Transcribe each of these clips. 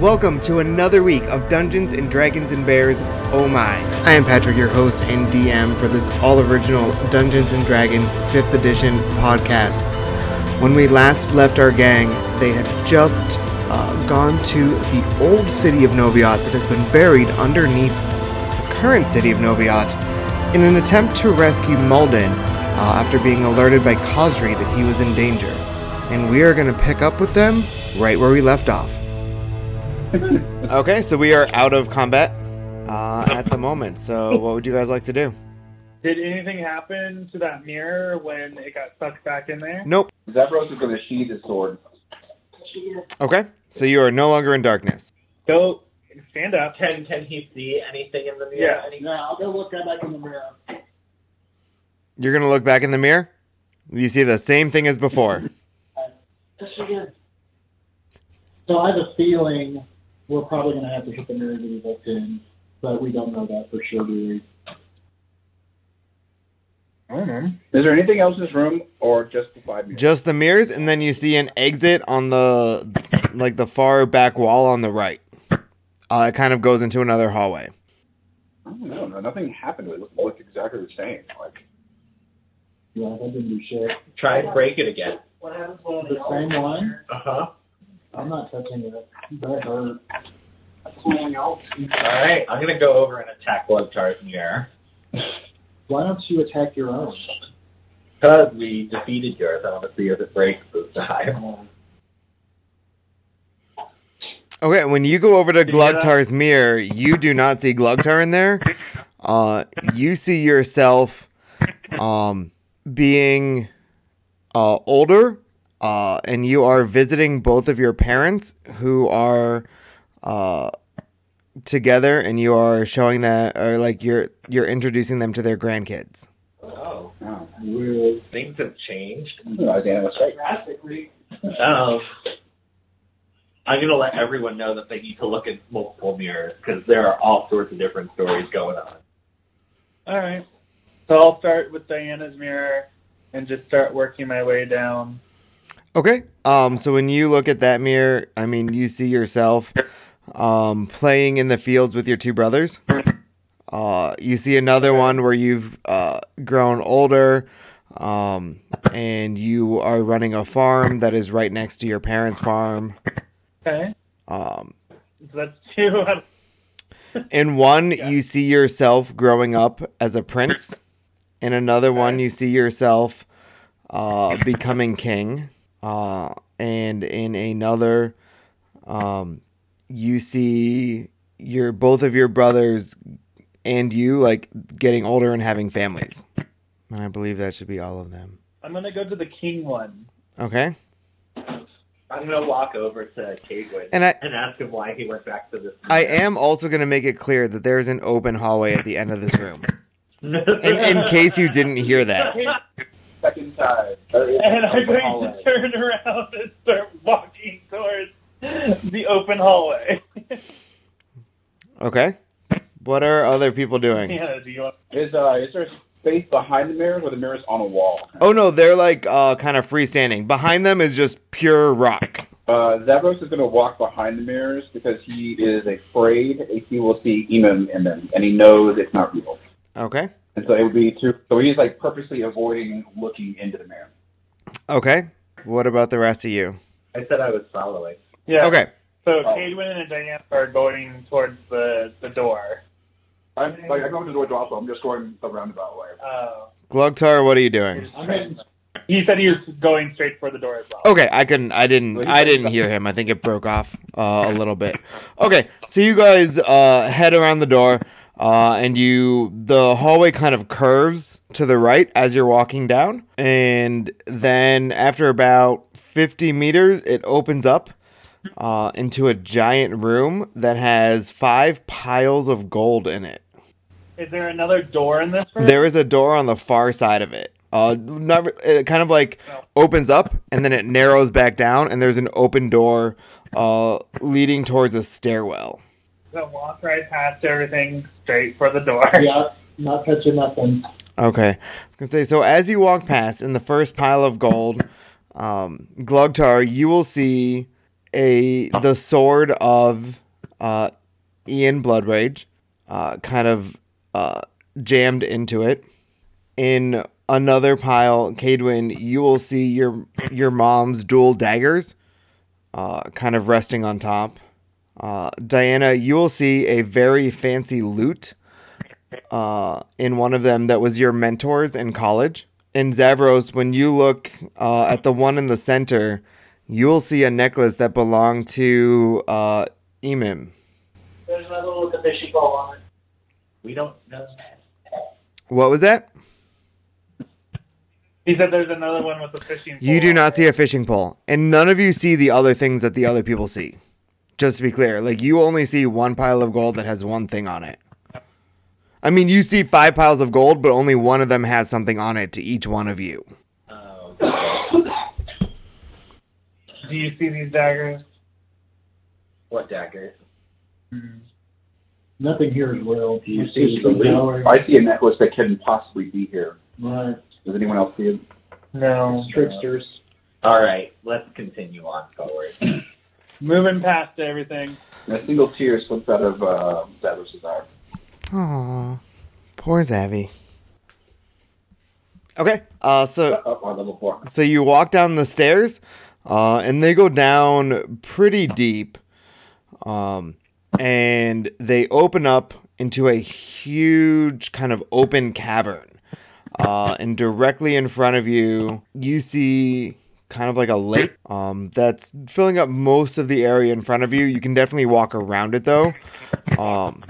Welcome to another week of Dungeons and Dragons and Bears. Oh my! I am Patrick, your host and DM for this all-original Dungeons and Dragons 5th Edition podcast. When we last left our gang, they had just uh, gone to the old city of Noviot that has been buried underneath the current city of Noviot in an attempt to rescue Malden uh, after being alerted by Cosri that he was in danger. And we are going to pick up with them right where we left off. Okay, so we are out of combat uh, at the moment. So, what would you guys like to do? Did anything happen to that mirror when it got sucked back in there? Nope. Zebros is going to sheath his sword. Okay, so you are no longer in darkness. Go stand up. Can can he see anything in the mirror? Yeah. Any- Yeah, I'll go look right back in the mirror. You're going to look back in the mirror. You see the same thing as before. So I have a feeling we're probably going to have to hit the mirror to be looked in, but we don't know that for sure, do we? I don't know. Is there anything else in this room, or just the five mirrors? Just the mirrors, and then you see an exit on the like the far back wall on the right. Uh, it kind of goes into another hallway. I don't know. No, nothing happened. It looked, looked exactly the same. Like Yeah, that didn't do shit. Try and break it again. What happens when the same one? Uh huh. I'm not touching it. That hurt. All right, I'm gonna go over and attack Bloodtar's mirror Why don't you attack your own? because we defeated yours. I want to see if it breaks this time. Okay, when you go over to Yeah. Glugtar's mirror, you do not see Glugtar in there. Uh, you see yourself um, being uh, older, uh, and you are visiting both of your parents who are uh, together, and you are showing that, or like you're you're introducing them to their grandkids. Oh, oh, Weird. things have changed. I was Anna right. Drastically. Um, I'm gonna let everyone know that they need to look at multiple mirrors because there are all sorts of different stories going on. All right. So I'll start with Diana's mirror and just start working my way down. Okay. Um. So when you look at that mirror, I mean, you see yourself um, playing in the fields with your two brothers. Uh, you see another one where you've uh, grown older, um, and you are running a farm that is right next to your parents' farm. Okay. Um, that's two. in one, you see yourself growing up as a prince. In another one, you see yourself uh, becoming king. Uh, and in another, um, you see your both of your brothers and you like getting older and having families. And I believe that should be all of them. I'm gonna go to the king one. Okay. I'm gonna walk over to Cadwin And I and ask him why he went back to this. I am also going to make it clear that there is an open hallway at the end of this room. In, in case you didn't hear that. Second time. And I'm going hallway? to turn around and start walking towards the open hallway. Okay. What are other people doing? yeah, do you want? Is uh is there space behind the mirrors, or the mirrors on a wall? Oh no, they're like uh, kind of freestanding. Behind them is just pure rock. Uh, Zavros is going to walk behind the mirrors because he is afraid if he will see Emim in them, and he knows it's not real. Okay. And so it would be too. So he's like purposely avoiding looking into the mirror. Okay. What about the rest of you? I said I was following. Yeah. Okay. So Cadwin and Diana are going towards the the door. I'm like I'm going to the door also. I'm just going the roundabout way. Oh. Glugtar, what are you doing? I'm in. He said he was going straight for the door as well. Okay, I couldn't. I didn't. I didn't hear him. I think it broke off uh, a little bit. Okay, so you guys uh, head around the door, uh, and you the hallway kind of curves to the right as you're walking down, and then after about fifty meters, it opens up uh, into a giant room that has five piles of gold in it. Is there another door in this room? There is a door on the far side of it. Uh, not, it kind of like opens up and then it narrows back down, and there's an open door uh, leading towards a stairwell. So walk right past everything straight for the door. Yeah, not touching nothing. Okay, I was gonna say. So as you walk past in the first pile of gold, um, Glugtar, you will see a the sword of uh, Ian Bloodrage, uh, kind of uh, jammed into it. In another pile, Cadwin, you will see your your mom's dual daggers, uh, kind of resting on top. Uh, Diana, you will see a very fancy lute uh, in one of them that was your mentors in college. In Zavros, when you look uh, at the one in the center, you will see a necklace that belonged to uh, Emim. There's another one with the fishy ball on it. We don't know. What was that? He said there's another one with the fishing. You do not see a fishing pole, and none of you see the other things that the other people see. Just to be clear, like you only see one pile of gold that has one thing on it. I mean, you see five piles of gold, but only one of them has something on it to each one of you. Do you see these daggers? what daggers? Mm-hmm. Nothing here is real. You It's see the leaf. I see a necklace that couldn't possibly be here. Right. Does anyone else see it? No. Tricksters. All right, let's continue on forward. Moving past everything. And a single tear slips out of uh, Zavros' eye. Aww, poor Zavi. Okay, uh, so Up on level four. So you walk down the stairs, uh, and they go down pretty deep, um, and they open up into a huge kind of open cavern. Uh, and directly in front of you, you see kind of like a lake um, that's filling up most of the area in front of you. You can definitely walk around it though. Um,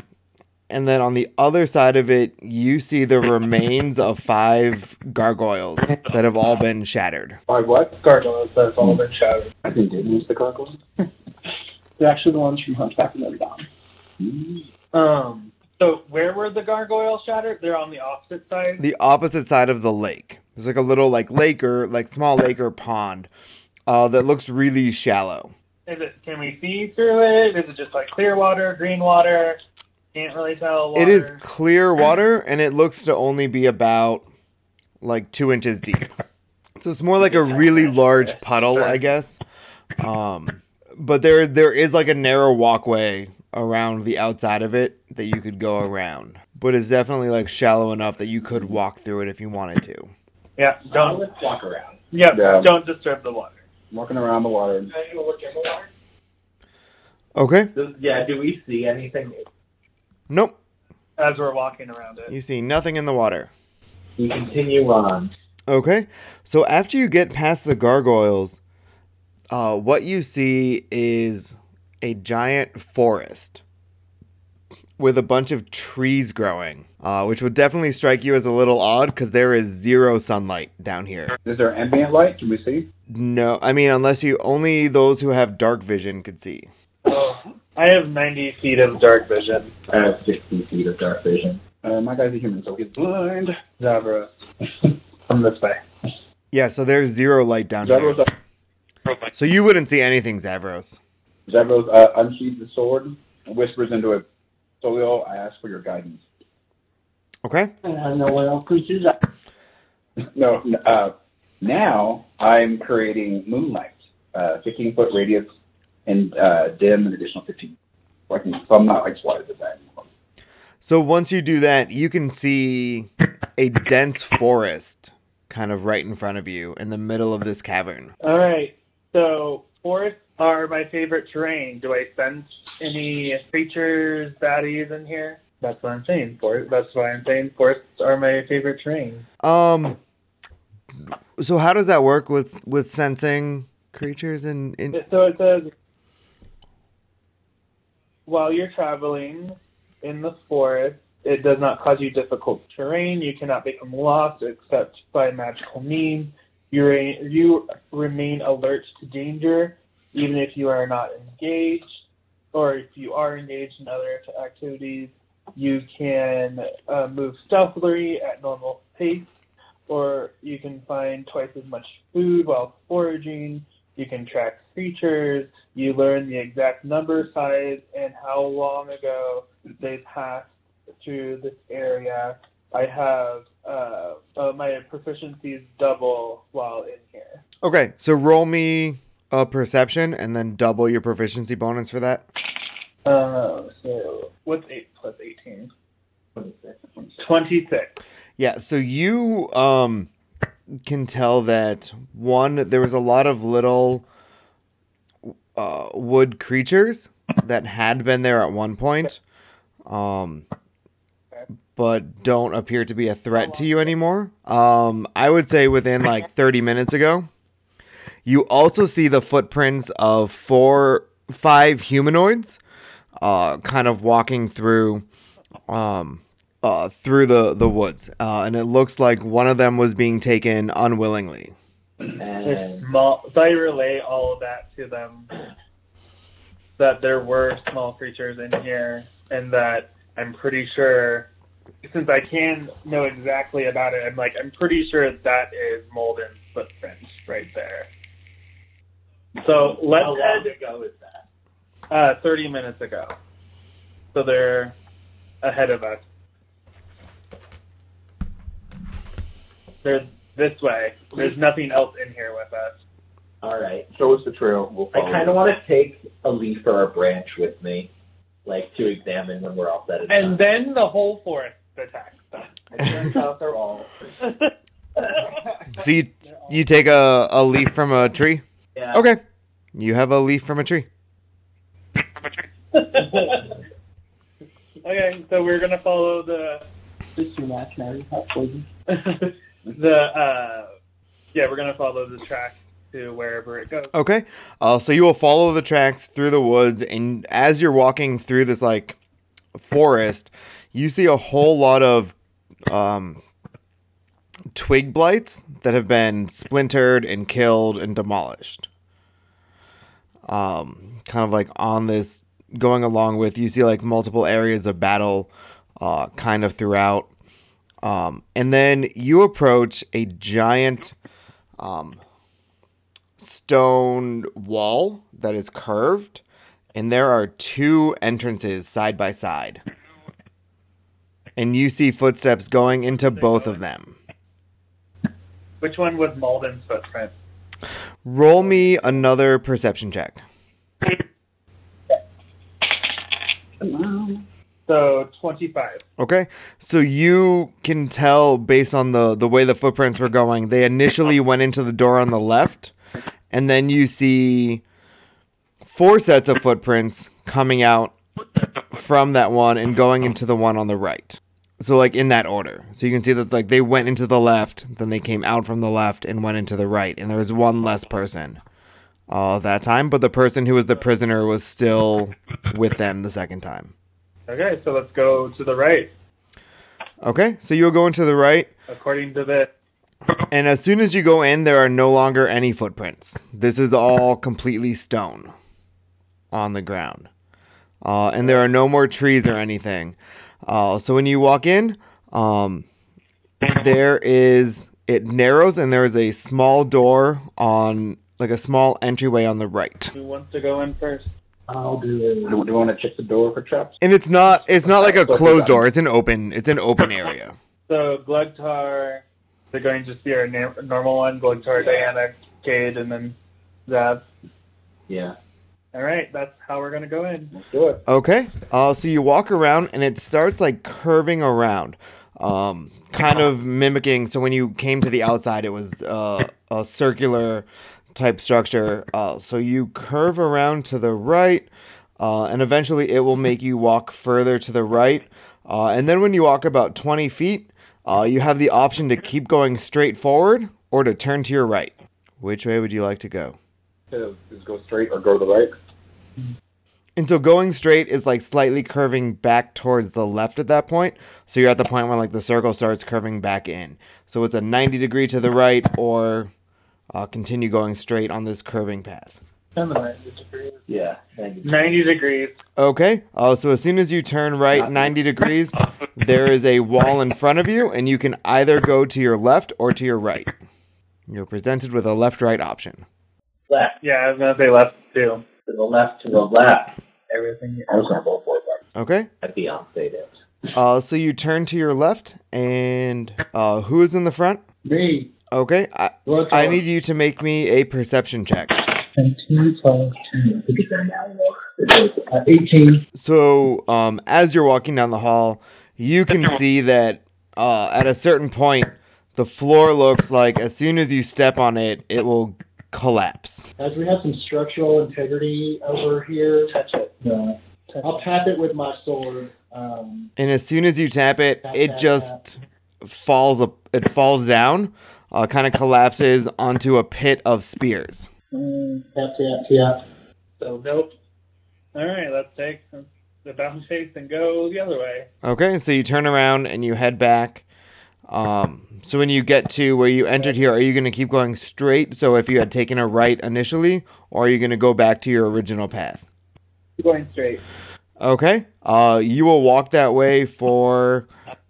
and then on the other side of it, you see the remains of five gargoyles that have all been shattered. By what? Gargoyles that's all been shattered. I think did use the gargoyle. They're actually the ones from Hunchback of Notre Dame. Um. So where were the gargoyles shattered? They're on the opposite side. The opposite side of the lake. There's like a little like lake or like small lake or pond uh, that looks really shallow. Is it? Can we see through it? Is it just like clear water, green water? Can't really tell. Water. It is clear water and it looks to only be about like two inches deep. So it's more like a really large puddle, I guess. Um, but there there is like a narrow walkway around the outside of it that you could go around. But it's definitely like shallow enough that you could walk through it if you wanted to. Yeah. Don't. let's walk around. Yeah. Yeah. Don't disturb the water. Walking around the water. Okay. Does, yeah, do we see anything? Nope. As we're walking around it. You see nothing in the water. We continue on. Okay. So after you get past the gargoyles, uh, what you see is a giant forest with a bunch of trees growing, uh, which would definitely strike you as a little odd because there is zero sunlight down here. Is there ambient light? Can we see? No, I mean, unless you only those who have dark vision could see. Oh, I have 90 feet of dark vision. I have 60 feet of dark vision. Uh, my guy's a human, so he's blind. Zavros. From this way. Yeah, so there's zero light down here. Zavros, So you wouldn't see anything, Zavros. Zavros uh, unsheathes the sword and whispers into it. Solio, I ask for your guidance. Okay. And I know what else creatures are. No, uh, now I'm creating moonlight, uh, 15 foot radius, and uh, dim an additional 15. So, I can, so I'm not like swatted at that anymore. So once you do that, you can see a dense forest kind of right in front of you in the middle of this cavern. All right. So forests are my favorite terrain. Do I sense any creatures, baddies in here? That's what I'm saying. Forest. That's why I'm saying forests are my favorite terrain. Um so how does that work with with sensing creatures in, in So it says while you're traveling in the forest, it does not cause you difficult terrain. You cannot become lost except by magical means. You, re- you remain alert to danger even if you are not engaged, or if you are engaged in other activities. You can uh, move stealthily at normal pace, or you can find twice as much food while foraging. You can track creatures. You learn the exact number, size, and how long ago they passed through this area. I have uh, uh, my proficiency is double while in here. Okay, so roll me a perception and then double your proficiency bonus for that. Uh, so what's eight plus eighteen? Twenty-six. Yeah, so you um can tell that one there was a lot of little uh, wood creatures that had been there at one point, um, but don't appear to be a threat to you anymore. Um, I would say within like thirty minutes ago. You also see the footprints of four, five humanoids, uh, kind of walking through, um, uh, through the the woods, uh, and it looks like one of them was being taken unwillingly. And small. So I relay all of that to them. That there were small creatures in here, and that I'm pretty sure, since I can know exactly about it, I'm like I'm pretty sure that is Molden's footprints right there. So let's how long head ago is that? uh, 30 minutes ago. So they're ahead of us. They're this way. There's nothing else in here with us. All right. Show us the trail. We'll I kind of want to take a leaf or a branch with me, like to examine when we're all set and And then the whole forest attacks them. It turns out they're all. So you you take a, a leaf from a tree. Yeah. Okay, you have a leaf from a tree. okay, so we're gonna follow the Just imaginary, not poison. the uh yeah, we're gonna follow the track to wherever it goes. Okay. Uh, so you will follow the tracks through the woods, and as you're walking through this like forest, you see a whole lot of um, twig blights that have been splintered and killed and demolished. Um, kind of like on this going along with you see like multiple areas of battle, uh, kind of throughout. Um, and then you approach a giant stone wall that is curved, and there are two entrances side by side. And you see footsteps going into both of them. Which one was Malden's footprint? Roll me another perception check. So twenty five. Okay, so you can tell based on the the way the footprints were going. They initially went into the door on the left, and then you see four sets of footprints coming out from that one and going into the one on the right. So like in that order. So you can see that like they went into the left, then they came out from the left and went into the right, and there was one less person uh, that time, but the person who was the prisoner was still with them the second time. Okay, so let's go to the right. Okay, so you'll go into the right. According to this. And as soon as you go in, there are no longer any footprints. This is all completely stone on the ground. Uh, and there are no more trees or anything. Uh, so when you walk in, um, there is, it narrows and there is a small door on, like a small entryway on the right. Who wants to go in first? I'll do it. Do, do we want to check the door for traps? And it's not, it's not like a closed door. It's an open, it's an open area. So Glugtar, they're going to see our na- normal one. Glugtar, Diana, Cade, and then Zav. Yeah. All right, that's how we're gonna go in. Let's do it. Okay. Uh, so you walk around and it starts like curving around, um, kind of mimicking. So when you came to the outside, it was uh, a circular type structure. Uh, so you curve around to the right, uh, and eventually it will make you walk further to the right. Uh, and then when you walk about 20 feet, uh, you have the option to keep going straight forward or to turn to your right. Which way would you like to go? Is, is go straight or go to the right? And so going straight is like slightly curving back towards the left at that point. So you're at the point where like the circle starts curving back in. So it's a 90 degree to the right or uh, continue going straight on this curving path. And the 90 degrees. Yeah. Thank you. 90 degrees. Okay. Uh, so as soon as you turn right 90 degrees, there is a wall in front of you, and you can either go to your left or to your right. You're presented with a left right option. Left Yeah, I was gonna say left too. to the left to the left. Everything. I was going to vote for it. Okay. My fiance did. Uh, so you turn to your left, and uh, who is in the front? Me. Okay. I, Look, I need you to make me a perception check. 10, 12, 10. Look at that now. Uh, 18. So, um, as you're walking down the hall, you can see that uh, at a certain point, the floor looks like as soon as you step on it, it will collapse. As we have some structural integrity over here, Touch it. uh, I'll tap it with my sword. Um, And as soon as you tap it, Tap, it tap, just falls up. It falls down, uh, kind of collapses onto a pit of spears. mm, tap, tap, tap. So nope. All right, let's take the bounce face and go the other way. Okay, so you turn around and you head back. Um, so when you get to where you entered here, are you going to keep going straight? So if you had taken a right initially, or are you going to go back to your original path? Going straight. Okay. Uh, you will walk that way for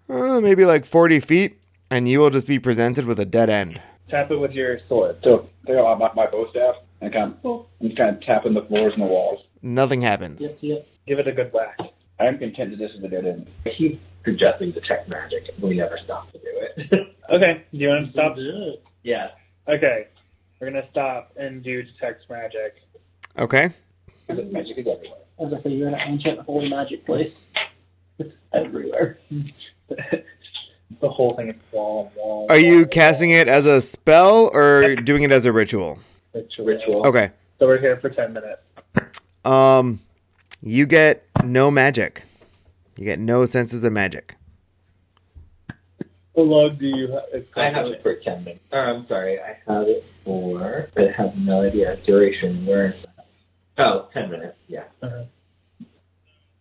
uh, maybe like 40 feet, and you will just be presented with a dead end. Tap it with your sword. So take out my, my bow staff and kind of, I'm just kind of tapping the floors and the walls. Nothing happens. Yep, yep. Give it a good whack. I am content that this is a dead end. I keep suggesting detect magic, and we never stop to do it. Okay, do you want to stop? Good. yeah. Okay, we're gonna stop and do detect magic. Okay. Because magic is everywhere. As I say, you're in an ancient holy magic place. It's everywhere. The whole thing is wall, wall. Are you casting it as a spell or doing it as a ritual? ritual? Ritual. Okay. So we're here for ten minutes. Um, you get no magic. You get no senses of magic. How long do you have? I have it for 10 minutes. Or, I'm sorry, I have it for, I have no idea, duration, where is that? Oh, 10 minutes, yeah. Uh-huh.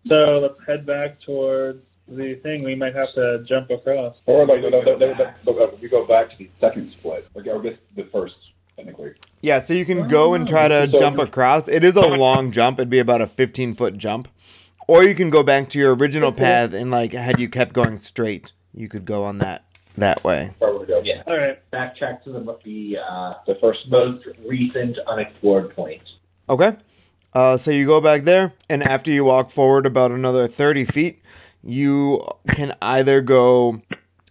So let's head back towards the thing. We might have to jump across. Or like, the, the, the, the, the, we go back to the second split. Like, or guess the first, technically. Yeah, so you can go and try to So- jump across. It is a long jump. It'd be about a 15 foot jump. Or you can go back to your original path and like had you kept going straight, you could go on that that way. Where we go. Yeah. All right. Backtrack to the, the uh, The first most recent unexplored point. Okay. Uh, so you go back there, and after you walk forward about another 30 feet, you can either go.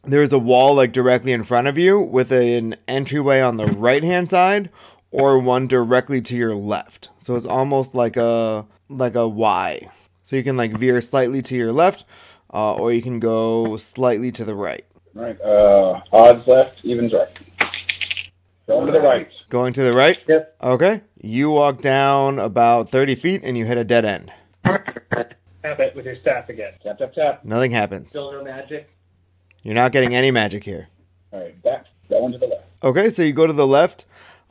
There's a wall like directly in front of you with an entryway on the right hand side, or one directly to your left. So it's almost like a like a Y. So you can like veer slightly to your left, uh, or you can go slightly to the right. Right. Uh, odds left, evens right. Going to the right. Going to the right. Yep. Okay. You walk down about 30 feet, and you hit a dead end. Tap it with your staff again. Tap, tap, tap. Nothing happens. Still no magic? You're not getting any magic here. All right, back. That one to the left. Okay, so you go to the left,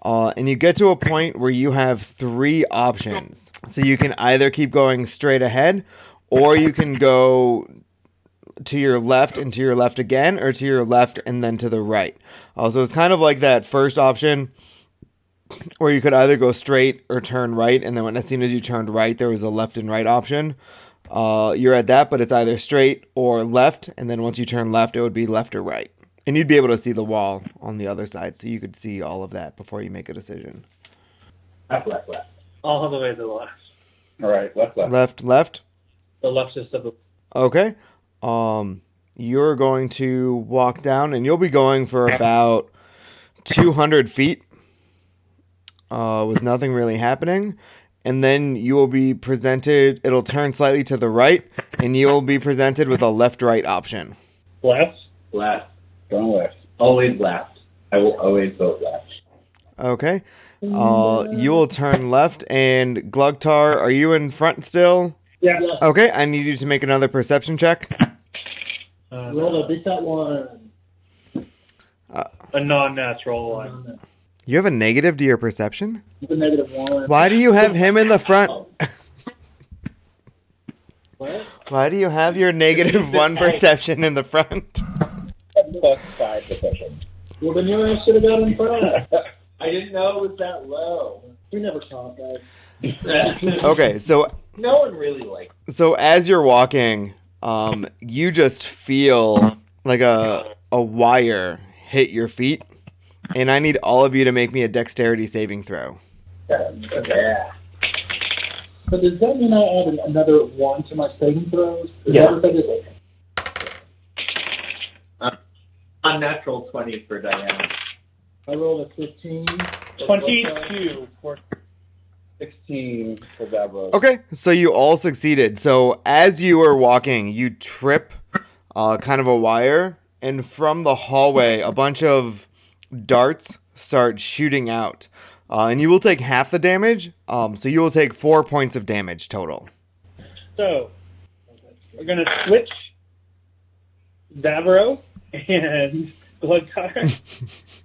uh, and you get to a point where you have three options. So you can either keep going straight ahead, or you can go to your left and to your left again, or to your left and then to the right. Uh, so it's kind of like that first option, where you could either go straight or turn right, and then when, as soon as you turned right, there was a left and right option. Uh, you're at that, but it's either straight or left, and then once you turn left, it would be left or right. And you'd be able to see the wall on the other side, so you could see all of that before you make a decision. Left, left, left. All the way to the left. All right, left, left. Left, left. The left is the Okay. Um, you're going to walk down, and you'll be going for about 200 feet, uh, with nothing really happening. And then you will be presented. It'll turn slightly to the right, and you will be presented with a left-right option. left. Left. Going left. Always left. I will always vote left. Okay. Uh, you will turn left, and Glugtar, are you in front still? Yeah. Okay, I need you to make another perception check. Uh, Roll a beat that one. a non-natural one. You have a negative to your perception? It's a negative one. Why do you have him in the front? What? Why do you have your negative one perception in the front? Plus five perception. Well, then your ass should have got in front. I didn't know it was that low. We never talk, guys. Okay, so No one really likes so as you're walking, um, you just feel like a a wire hit your feet, and I need all of you to make me a dexterity saving throw. Yeah. But does that mean I add an- another one to my saving throws? Is Yeah. that what that is? Unnatural 20 for Diana. I rolled a 15. Twenty-two for 16 for Davros. Okay, so you all succeeded. So as you are walking, you trip uh, kind of a wire, and from the hallway, a bunch of darts start shooting out. Uh, and you will take half the damage, um, so you will take four points of damage total. So we're gonna switch Davro and Blood Bloodcar.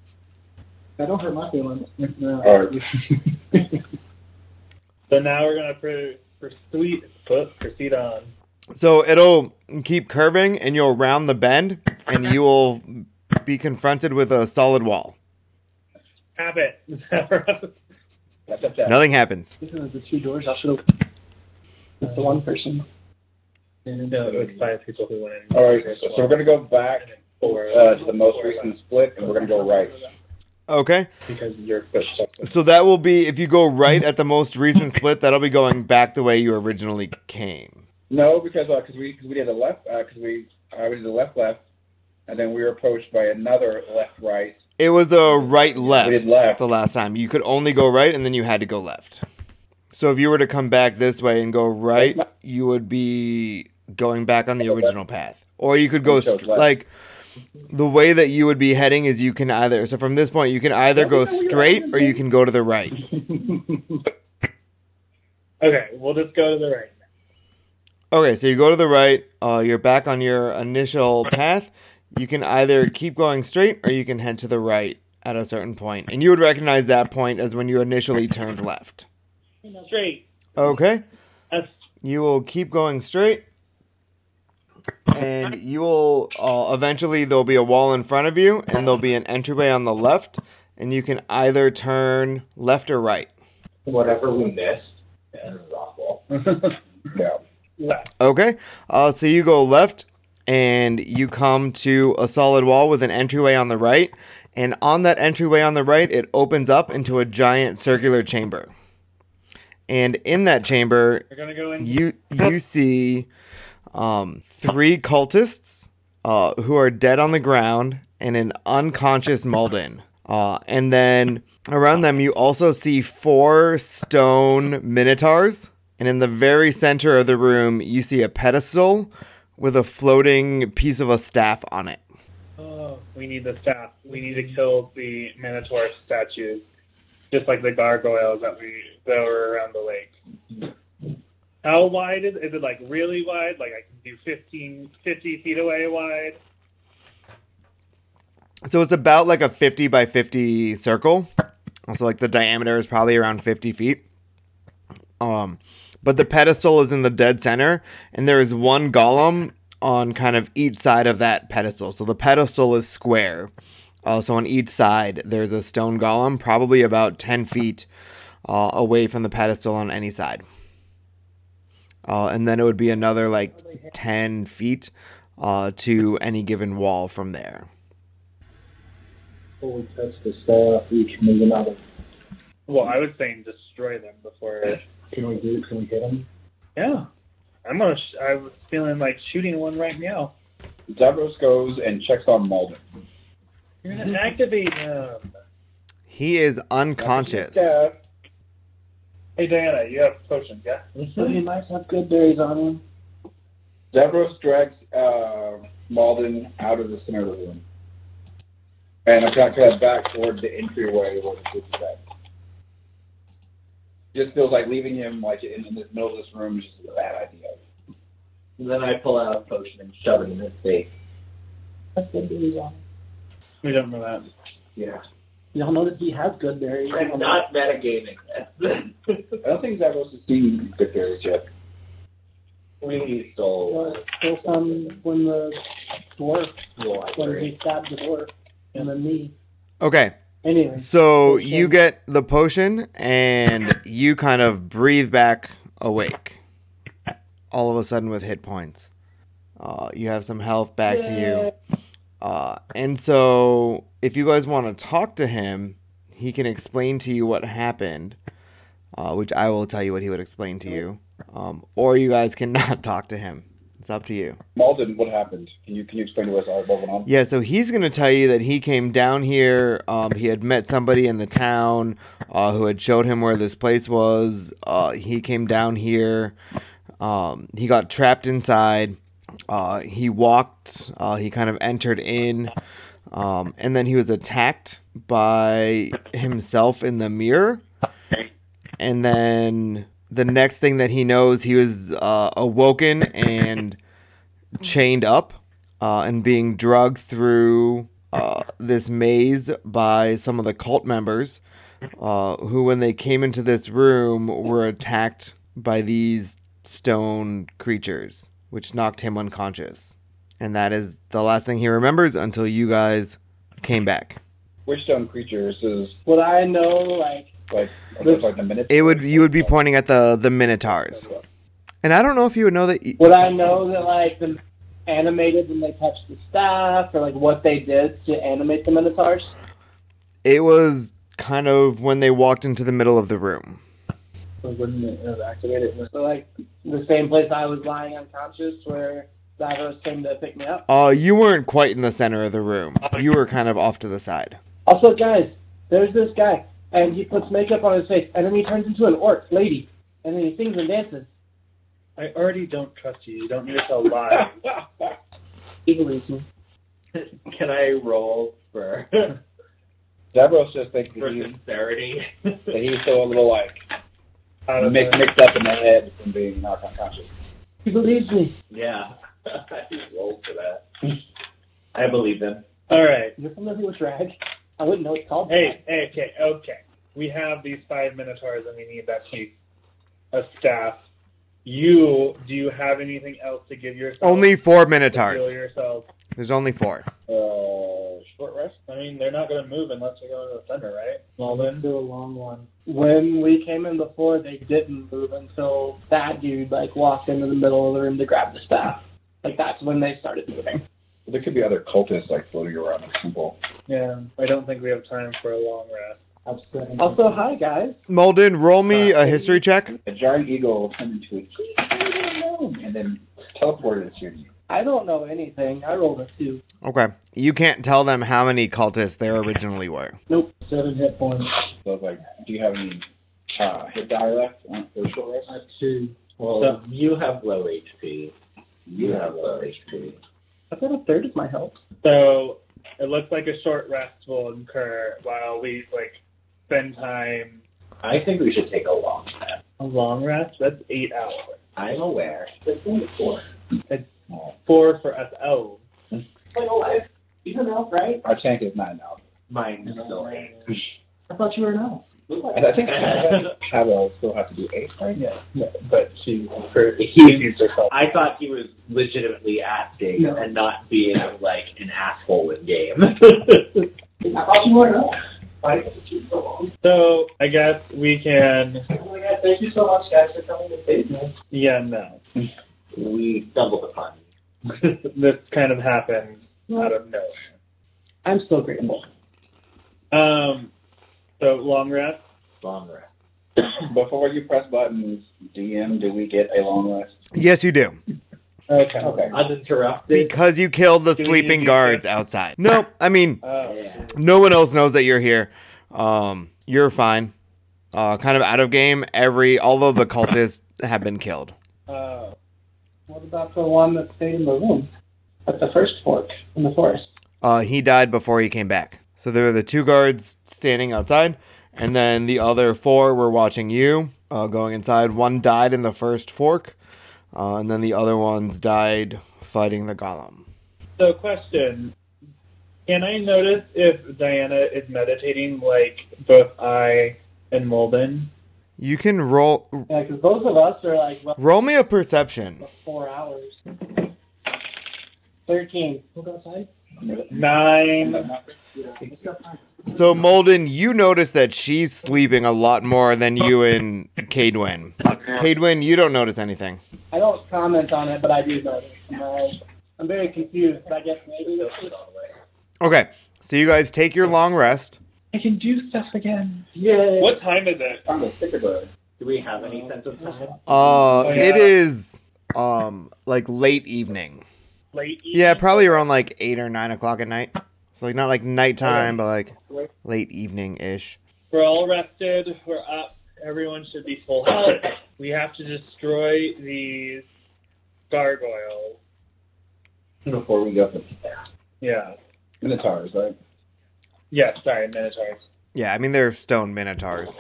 That don't hurt my feelings. No. Uh, All right. so now we're gonna pr- proceed proceed on. So it'll keep curving, and you'll round the bend, and you will be confronted with a solid wall. Have it. Nothing happens. These are the two doors. I should have. That's the one person. No, it's five people who went in. All right, so, so we're going to go back Four, uh, to the most recent split, and we're going to go right. Okay. because your footsteps. So that will be if you go right at the most recent split, that'll be going back the way you originally came. No, because uh 'cause we cause we did a left because we uh, we did a left left, and then we were approached by another left right. It was a right left, left. the last time. You could only go right and then you had to go left. So if you were to come back this way and go right, you would be going back on the original path. Or you could go We chose st- left. like the way that you would be heading is you can either so from this point you can either go straight or you can go to the right. Okay, we'll just go to the right. Okay, so you go to the right, uh, you're back on your initial path. You can either keep going straight or you can head to the right at a certain. And you would recognize that point as when you initially turned left. Straight. Okay, That's you will keep going straight. And you will uh, eventually, there'll be a wall in front of you, and there'll be an entryway on the left. And you can either turn left or right. Whatever we missed, and awful. yeah. left. Okay. Uh, so you go left and you come to a solid wall with an entryway on the right. And on that entryway on the right, it opens up into a giant circular chamber. And in that chamber, go in. you you see um, three cultists uh, who are dead on the ground and an unconscious Mulden. Uh, and then around them, you also see four stone minotaurs. And in the very center of the room, you see a pedestal with a floating piece of a staff on it. Oh, we need the staff. We need to kill the Minotaur statues, just like the gargoyles that we that were around the lake. How wide is is it? Like really wide? Like I can do 15, 50 feet away wide. So it's about like a 50 by 50 circle. So like the diameter is probably around 50 feet. Um, but the pedestal is in the dead center, and there is one golem on kind of each side of that pedestal. So the pedestal is square. Uh, so on each side, there's a stone golem, probably about 10 feet uh, away from the pedestal on any side. Uh, and then it would be another like 10 feet uh, to any given wall from there. Before touch the staff, each moving out. Well, I was saying destroy them before. Can we do? Can we hit them? Yeah, I'm gonna. Sh- I was feeling like shooting one right now. Davros goes and checks on Malden. You're gonna activate him. He is unconscious. Yeah. Hey Diana, you have potions, yeah? So he might have good berries on him. Davros drags uh, Malden out of the center of the room. And I'm trying to head back toward the entryway where the switch is at. Just feels like leaving him like in, in the middle of this room is just a bad idea. And then I pull out a potion and shove it in his face. Have good berries on him. We don't know that. Yeah. Y'all know that he has good berries. I'm not metagaming this. I don't think Davros has seen good berries yet. we stole Well, Still some when the dwarf, when he stabbed the dwarf, and then me. Okay, Anyway, so Potion. you get the potion and you kind of breathe back awake. All of a sudden with hit points. Uh, you have some health back to you. Uh, and so if you guys want to talk to him, he can explain to you what happened, uh, which I will tell you what he would explain to you. Um, or you guys cannot talk to him. It's up to you. Malden, what happened? Can you can you explain to us all what went on? Yeah, so he's going to tell you that he came down here. Um, he had met somebody in the town uh, who had showed him where this place was. Uh, he came down here. Um, he got trapped inside. Uh, he walked. Uh, he kind of entered in. Um, and then he was attacked by himself in the mirror. And then the next thing that he knows, he was uh, awoken and chained up uh, and being drugged through uh, this maze by some of the cult members, uh, who, when they came into this room, were attacked by these stone creatures, which knocked him unconscious. And that is the last thing he remembers until you guys came back. Which stone creatures is Would I know, like, like like, like the minute? It would you would be pointing at the the minotaurs, and I don't know if you would know that. y- would I know that, like, the animated when they touched the staff, or, like, what they did to animate the Minotaurs? It was kind of when they walked into the middle of the room. Or wouldn't it have activated? So, like, the same place I was lying unconscious where Davos came to pick me up? Uh, you weren't quite in the center of the room. You were kind of off to the side. Also, guys, there's this guy, and he puts makeup on his face, and then he turns into an orc lady, and then he sings and dances. I already don't trust you. You don't need to tell lies. He believes me. Can I roll for Davros just thinks for that he's, sincerity? that he's still a little like Out of mixed, the- mixed up in the head from being knocked unconscious. He believes me. yeah, I rolled for that. I believe them. All right. You're familiar with drag? I wouldn't know it's called. Hey, hey, okay, okay. We have these five minotaurs, and we need that piece of staff. You, do you have anything else to give yourself? Only four to minotaurs. heal yourself. There's only four. Uh, short rest. I mean, they're not going to move unless they go into the center, right? Well, then, do a long one. When we came in before, they didn't move until that dude like walked into the middle of the room to grab the staff. Like that's when they started moving. There could be other cultists like floating around in simple. yeah, I don't think we have time for a long rest. Also, hi guys. Molden, roll me a history check. A giant eagle will turn into a teeny gnome and then teleported it to you. I don't know anything. I rolled a two. Okay. You can't tell them how many cultists there originally were. Nope, seven hit points. So it's like, do you have any uh, hit die left on for short rest? I have two. Well, you have low HP. You have low HP. I thought a third of my health. So it looks like a short rest will incur while we like spend time. I think we should take a long rest. A long rest? That's eight hours. I'm aware. It's only four. Four for us. Oh, Like alive. An elf, right? Our tank is not enough. Mine's still eight. I thought you were an elf. And I think Pavel still have to do eight, right? yeah, yeah. But she, her, he sees herself. I thought he was legitimately asking No. and not being like an asshole in game. I thought you were an elf. Why did it take so? So I guess we can. Oh my god, thank you so much, guys, for coming to save me. Yeah, no. We stumbled upon this kind of happened out of nowhere. I'm so grateful. Um, so long rest. long rest. Before you press buttons, DM, do we get a long rest? Yes, you do. Okay. Okay. Uninterrupted. Because you killed the Do sleeping guards check? outside. No, I mean, Oh. Yeah. no one else knows that you're here. Um, you're fine. Uh, kind of out of game. Every all of the cultists have been killed. Uh, What about the one that stayed in the room at the first fork in the forest? Uh, he died before he came back. So there were the two guards standing outside, and then the other four were watching you uh, going inside. One died in the first fork, uh, and then the other ones died fighting the golem. so question. Can I notice if Diana is meditating like both I and Molden? You can roll Yeah, because both of us are like well, roll me a perception. four hours. Thirteen. We'll outside. Nine. So Molden, you notice that she's sleeping a lot more than you and Cadwin. Cadwin, you don't notice anything. I don't comment on it, but I do notice. I, I'm very confused. I guess maybe Okay, so you guys take your long rest. I can do stuff again. Yay. What time is it? Found a sticker bug. Do we have any sense of time? Uh, yeah. it is um like late evening. Late. evening? Yeah, probably around like eight or nine o'clock at night. So like not like nighttime, but like late evening ish. We're all rested. We're up. Everyone should be full health. We have to destroy these gargoyles. Before we go for Yeah. Minotaurs, right? Yeah. Sorry, minotaurs. Yeah, I mean they're stone minotaurs.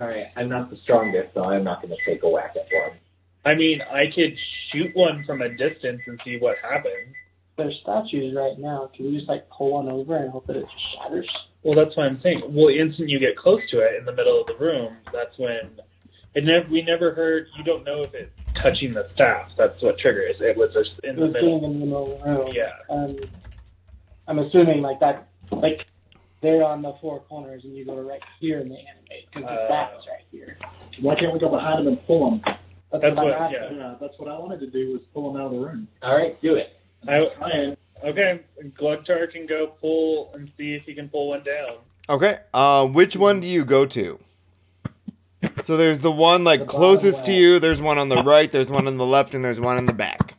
All right, I'm not the strongest, so I'm not going to take a whack at one. I mean, I could shoot one from a distance and see what happens. There's statues right now. Can we just like pull one over and hope that it just shatters? Well, that's what I'm saying. Well, the instant you get close to it in the middle of the room, that's when it never. We never heard. You don't know if it's touching the staff. That's what triggers. It was just in It the was middle. being in the middle of the room. Yeah. Um, I'm assuming like that, like they're on the four corners and you go to right here in the animate because the Uh, staff is right here. Why can't we go behind them and pull them? That's, That's what, what- I'm yeah. Yeah, that's what I wanted to do was pull them out of the room. All right, do it. I, Trying. okay, Glugtar can go pull and see if he can pull one down. Okay. Uh, which one do you go to? So there's the one like The closest to you. There's one on the right. There's one on the left, and there's one in the back.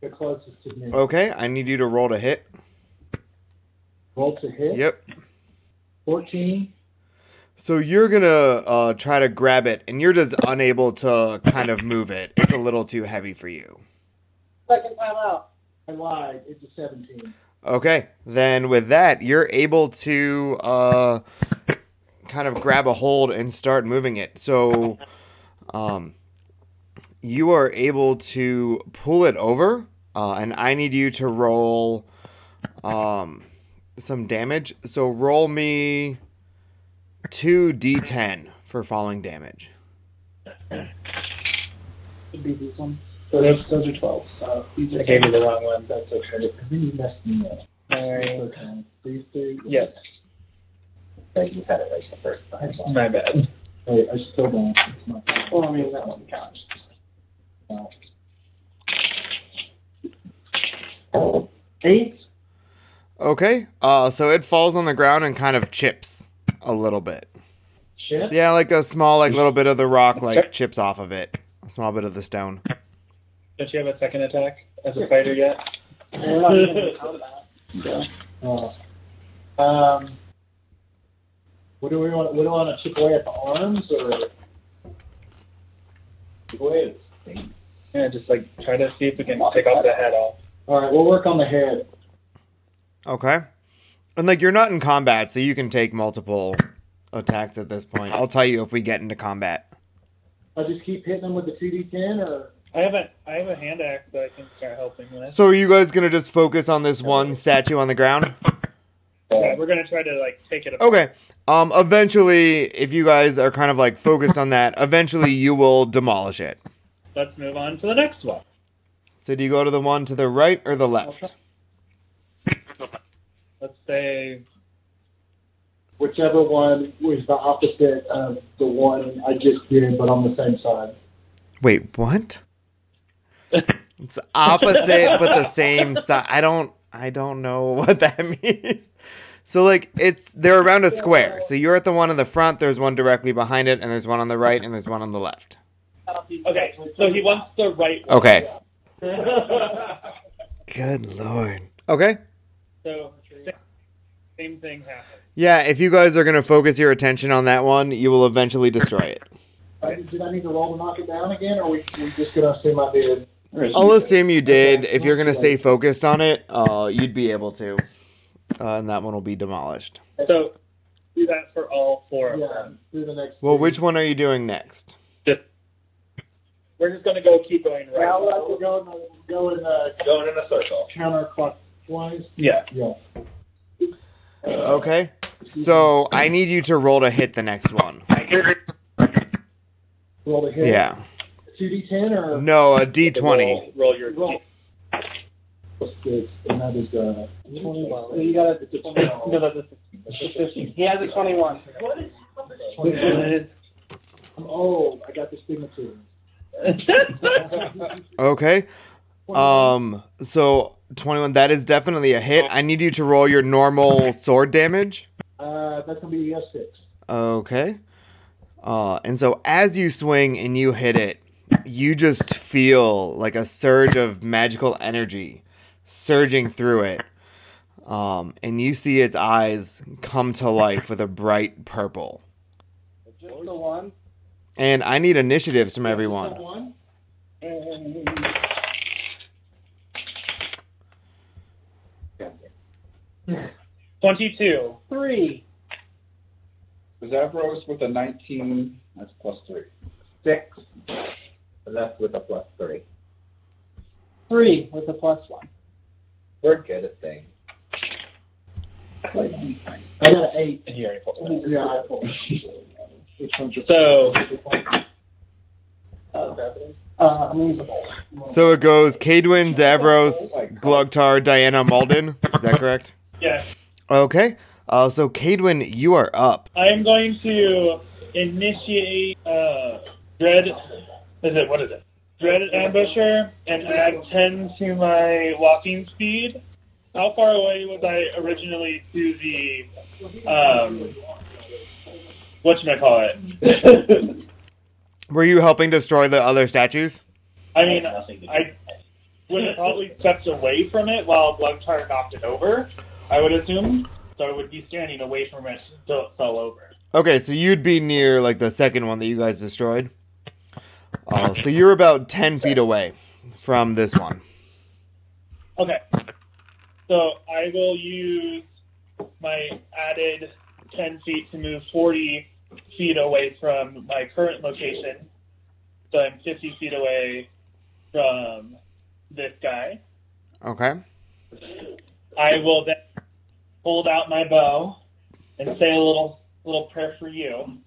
The closest to me. Okay. I need you to roll to hit. Roll to hit. Yep. 14. So you're gonna uh, try to grab it, and you're just unable to kind of move it. It's a little too heavy for you. Second time out. I lied. It's a 17. Okay, then with that, you're able to uh, kind of grab a hold and start moving it. So, um, you are able to pull it over, uh, and I need you to roll um, some damage. So, roll me two d10 for falling damage. Should be these ones. So those, those are 12. So these I gave you the wrong one. That's okay. I think you messed me up. Sorry. It's okay. These two. Yes, Like you had it right the first time. my bad. Hey, I still don't. It's not. Well, I mean, that one counts. Uh, eight. Okay, uh, so it falls on the ground and kind of chips a little bit. Shit. Yeah, like a small, like little bit of the rock, like chips off of it. A small bit of the stone. Don't you have a second attack as a fighter yet? We're not even in combat. Uh, um, what do we want? What do we want to chip away at the arms or chip away? at the? Yeah, just like try to see if we can take off the head off. All right, we'll work on the head. Okay. And like you're not in combat, so you can take multiple attacks at this point. I'll tell you if we get into combat. I just keep hitting them with the two D ten, or I have a I have a hand axe that I can start helping with. So are you guys gonna just focus on this one statue on the ground? Yeah, we're gonna try to like take it. apart. Okay. Um eventually if you guys are kind of like focused on that, eventually you will demolish it. Let's move on to the next one. So do you go to the one to the right or the left? Say whichever one was the opposite of the one I just did, but on the same side. Wait, what? It's opposite but the same side. I don't I don't know what that means. So like it's they're around a square. So you're at the one in the front, there's one directly behind it, and there's one on the right and there's one on the left. okay. So he wants the right one. Okay. Good lord. Okay. So same thing happens. Yeah, if you guys are gonna focus your attention on that one, you will eventually destroy it. Did I need to roll to knock it down again, or we we just gonna assume I did? I'll assume you did. If you're gonna stay focused on it, uh, you'd be able to, uh, and that one will be demolished. So do that for all four of Yeah, them. through the next. Well, which one are you doing next? Just, We're just gonna go keep going right. Now let's go in, go in uh, Going in a circle. counterclockwise. Yeah. Yeah. Okay. So I need you to roll to hit the next one. Roll the hit. Yeah. Two D ten or No, a D twenty. Roll, roll your. Roll. what's? And that is uh Twenty. So you got a no, that's a it's a fifteen. He has a twenty-one. I'm old. I got this signature. Okay. Um. So twenty one. That is definitely a hit. I need you to roll your normal sword damage. Uh, that's gonna be S six. Okay. Uh, and so as you swing and you hit it, you just feel like a surge of magical energy surging through it. Um, and you see its eyes come to life with a bright purple. Just the one. And I need initiatives from The everyone. one. And Twenty-two. three. Zavros with a 19, that's plus 3. 6, that's with a plus 3. Three with a plus one. We're good at things. I got an eight. And he already pulled. Yeah, I pulled. Which one's your So uh, amusable. So it goes Cadwin, Zavros, Glugtar, Diana, Malden. Is that correct? Yeah, Okay. Uh, so Cadwin, you are up. I am going to initiate uh, dread. Is it what is it? Dread ambusher and add ten to my walking speed. How far away was I originally to the um? What should I call it? Were you helping destroy the other statues? I mean, I would have probably stepped away from it while Glugtar knocked it over. I would assume. So I would be standing away from it until it fell over. Okay, so you'd be near like the second one that you guys destroyed. Uh, so you're about ten feet away from this one. Okay. So I will use my added 10 feet to move 40 feet away from my current location. So I'm 50 feet away from this guy. Okay. I will then hold out my bow and say a little little prayer for you.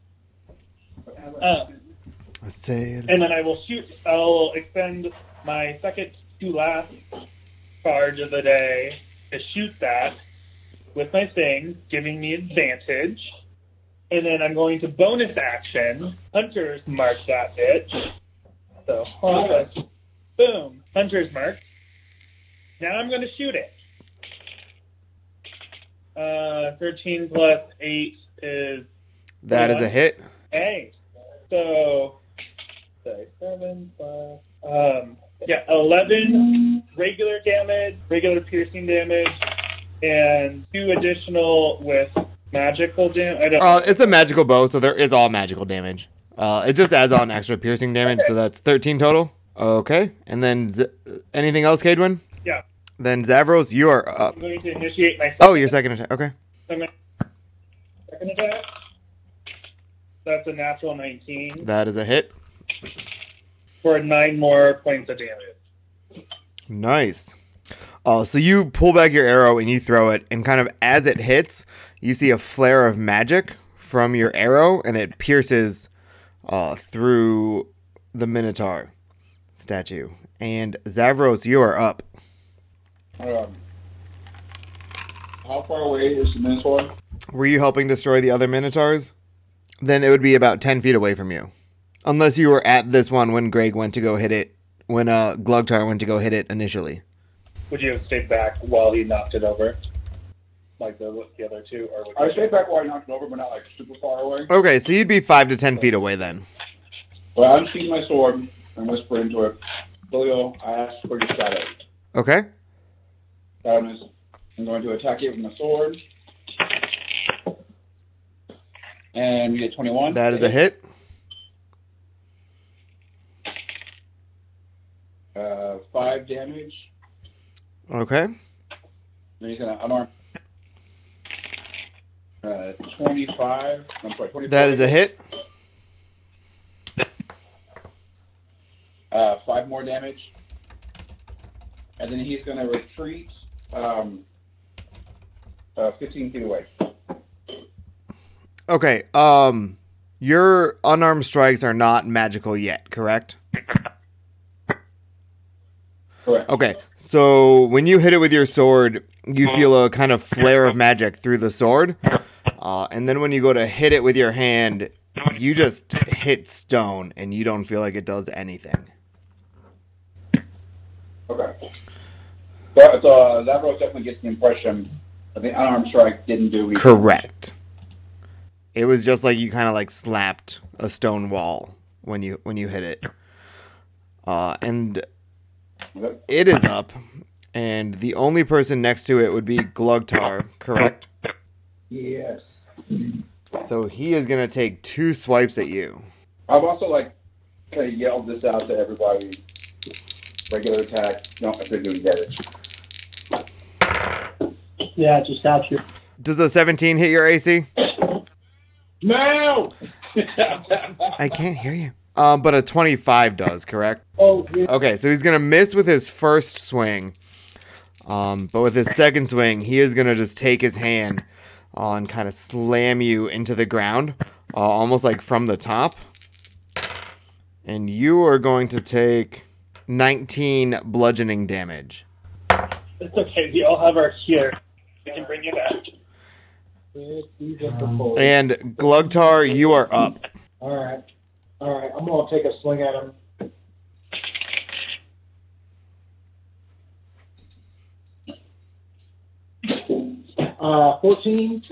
Uh, and then I will shoot. I'll expend my second to last charge of the day to shoot that with my thing, giving me advantage. And then I'm going to bonus action Hunter's mark that bitch. So boom, Hunter's mark. Now I'm going to shoot it. Uh, 13 plus 8 is that is a hit. Hey, so sorry, seven plus um yeah, eleven regular damage, regular piercing damage, and two additional with magical damage. I. Uh, it's a magical bow, so there is all magical damage. Uh, it just adds on extra piercing damage, so that's thirteen total. Okay, and then Z- anything else, Cadwin? Yeah. Then Zavros, you are up. I'm going to initiate my Oh, your second attack. Okay. second attack. That's a natural 19 That is a hit. for nine more points of damage. Nice. Uh, so you pull back your arrow and you throw it, and kind of as it hits, you see a flare of magic from your arrow, and it pierces uh, through the Minotaur statue. And Zavros, you are up. Um, how far away is the Minotaur? Were you helping destroy the other Minotaurs? Then it would be about 10 feet away from you. Unless you were at this one when Greg went to go hit it, when uh, Glugtar went to go hit it initially. Would you have stayed back while he knocked it over, like the the other two, or would I you stayed back while I knocked it over, but not like super far away. Okay, so you'd be 5 to 10 feet away then. Well, I'm seeing my sword and whisper into it. Bilio, I asked for your shadow. Okay? Is, I'm going to attack it with my sword. And we get 21. That is a hit. Uh, five damage. Okay. Then he's going to unarm. Uh, 25. I'm sorry, 24. That is a hit. Uh, five more damage. And then he's going to retreat um, uh, 15 feet away. Okay. Um your unarmed strikes are not magical yet, correct? Correct. Okay. So when you hit it with your sword, you feel a kind of flare of magic through the sword. Uh, and then when you go to hit it with your hand, you just hit stone and you don't feel like it does anything. Okay. So, so uh, that row definitely gets the impression that the unarmed strike didn't do anything. Correct. It was just like you kind of like slapped a stone wall when you when you hit it. Uh, and it is up. And the only person next to it would be Glugtar, correct? Yes. So he is going to take two swipes at you. I've also like kind of yelled this out to everybody. Regular attack. No, if they're doing damage. Yeah, just out here. Does the 17 hit your AC? No. I can't hear you. Um, but a 25 does, correct? Oh, yeah. Okay, so he's gonna miss with his first swing. Um, but with his second swing, he is gonna just take his hand uh, and kind of slam you into the ground, uh, almost like from the top. And you are going to take 19 bludgeoning damage. It's okay. We all have our cure. We can bring you back. These are the four. And Glugtar, you are up. All right. All right. I'm going to take a swing at him. Uh, 14.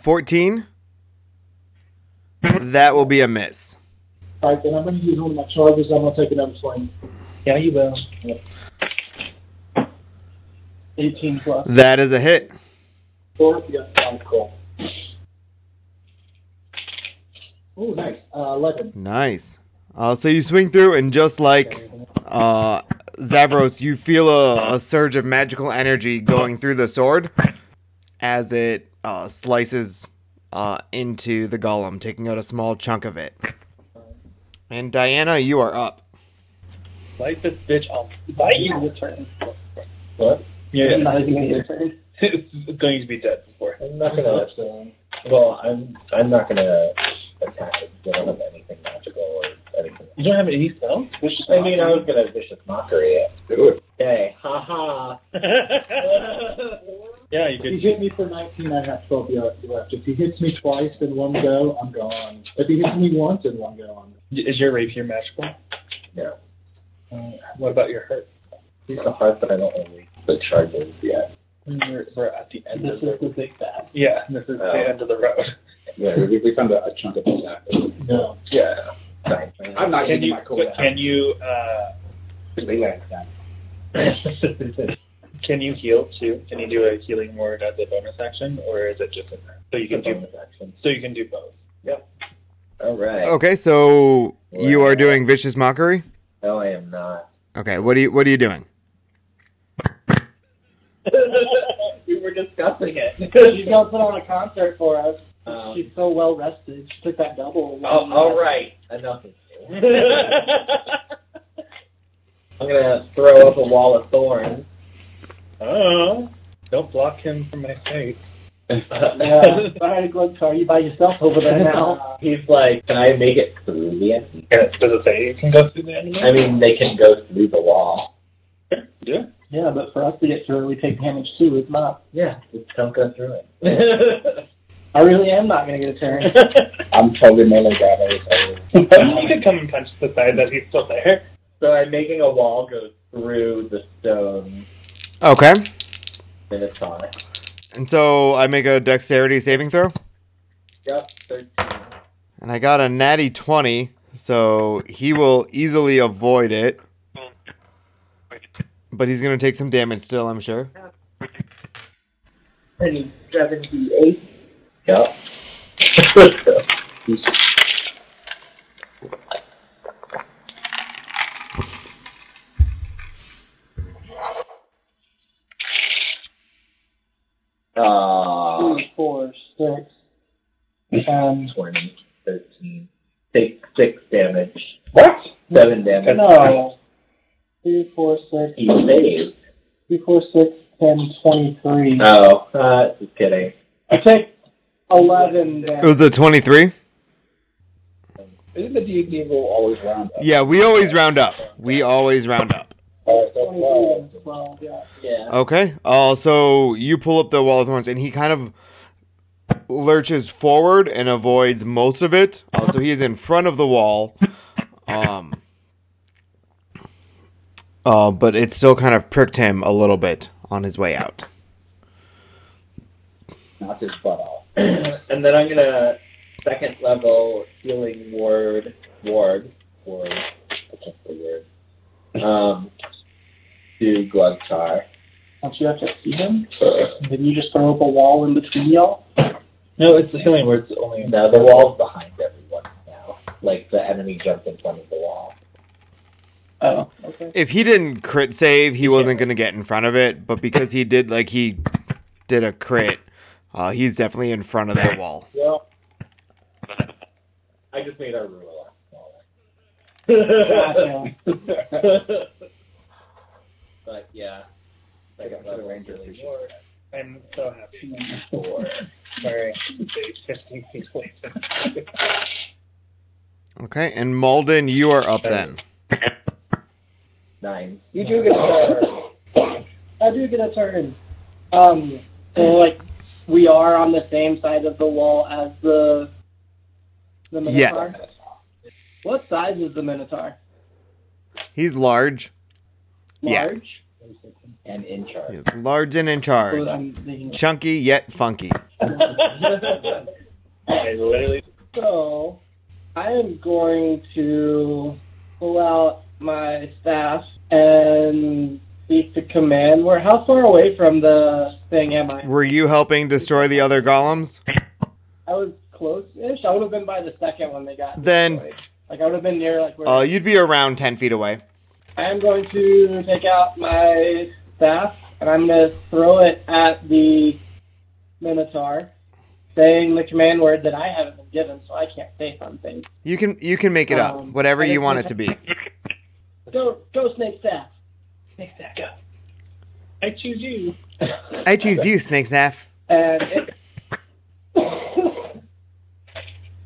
14. That will be a miss. All right, then I'm going to use one of my charges. I'm going to take another swing. Yeah, you will. 18 plus That is a hit. 4. Yeah, sounds cool. Oh, nice. Uh, 11. Nice. Uh, so you swing through, and just like uh, Zavros, you feel a, a surge of magical energy going through the sword as it uh, slices uh, into the golem, taking out a small chunk of it. And Diana, you are up. Light this bitch. Bite this turn. What? Yeah, Not even gonna get a turn. it's going to be dead before. I'm not gonna. Well, I'm. I'm not gonna attack it. I don't have anything magical or anything. You don't have any spells? I mean, I was gonna vicious mockery it. Do it. Okay, haha. yeah, you If he could. hit me for 19, I have 12 yards left. If he hits me twice in one go, I'm gone. If he hits me once in one go, I'm Is your rapier magical? No. Uh, what about your hurt? He's the heart that I don't really the charges yet. We're, we're at the end This of the. is the big bad. Yeah, this is Oh. the end of the road. Yeah, we, we found a, a chunk of the staff. No. Yeah. Fine. I'm not Can you? my cool but Can you? Uh, can you heal too? Can you do a healing word as a bonus action, or is it just in there? So you can do. bonus action. So you can do both. Yep. All right. Okay, so you are doing vicious mockery. No, I am not. Okay, what are you what are you doing? we were discussing it. She's going to put on a concert for us. Um, She's so well rested. She took that double. all, all right. Enough. is- I'm gonna throw up a wall of thorns. Oh, don't block him from my face. Yeah. Sorry, Glugtar, you by yourself over there now. He's like, can I make it through the enemy? Can it, does it say you can go through the enemy? I mean, they can go through the wall. yeah. Yeah, but for us to get through, we take damage too. It's not. Yeah, just don't go through it. I really am not going to get a turn. I'm totally melee damage. you could come and punch the side that he's still there. so I'm making a wall go through the stone Okay, and it's minotaur. and so I make a dexterity saving throw, Yep, 13. and I got a natty twenty, so he will easily avoid it. But he's gonna take some damage still, I'm sure. And 78. Yep. Uh, Two, four, six, um, 20, 13. Take 6 damage. What? 7 damage. no. Two, four, six, He saved. two, four, six, ten, twenty-three. Oh, uh, just kidding. I take eleven It was a twenty-three. Isn't the D&D rule always round up? Yeah, we always round up. We always round up. So, Twenty-three and twelve, yeah. Yeah. Okay. Uh, so you pull up the wall of thorns, and he kind of lurches forward and avoids most of it. Uh, so he is in front of the wall. Um. Uh, but it still kind of pricked him a little bit on his way out. knock his butt off. and then I'm gonna second level healing ward ward ward I can't say the word. Um, to Glugtar. Don't you have to see him? Then you just throw up a wall in between y'all? No, it's the healing word. It's only no. The wall's behind everyone now. Like the enemy jumped in front of the wall. Oh, okay. If he didn't crit save, he wasn't going to get in front of it, but because he did, like, he did a crit, uh, he's definitely in front of that wall. Well, I just made our rule smaller. but yeah, I got the ranger really appreciate I'm so happy. Four. Sorry. It's 15 feet away. Okay, and Malden, you are up then. Nine. You do get a turn. I do get a turn. Um, so like, we are on the same side of the wall as the the Minotaur. Yes. What size is the Minotaur? He's large. Yeah. Large. And in charge. He's large and in charge. Chunky yet funky. I literally. So, I am going to pull out my staff and speak to command. Where? How far away from the thing am I? Were you helping destroy the other golems? I was close-ish. I would have been by the second one they got Then- destroyed. Like I would have been near like where Uh, you'd be around 10 feet away. I am going to take out my staff and I'm going to throw it at the Minotaur, saying the command word that I haven't been given, so I can't say something. You can you can make it up, Um, whatever you want it to be. Go, go, snake staff. Snake staff, go. I choose you. I choose you, Snake Staff. and it,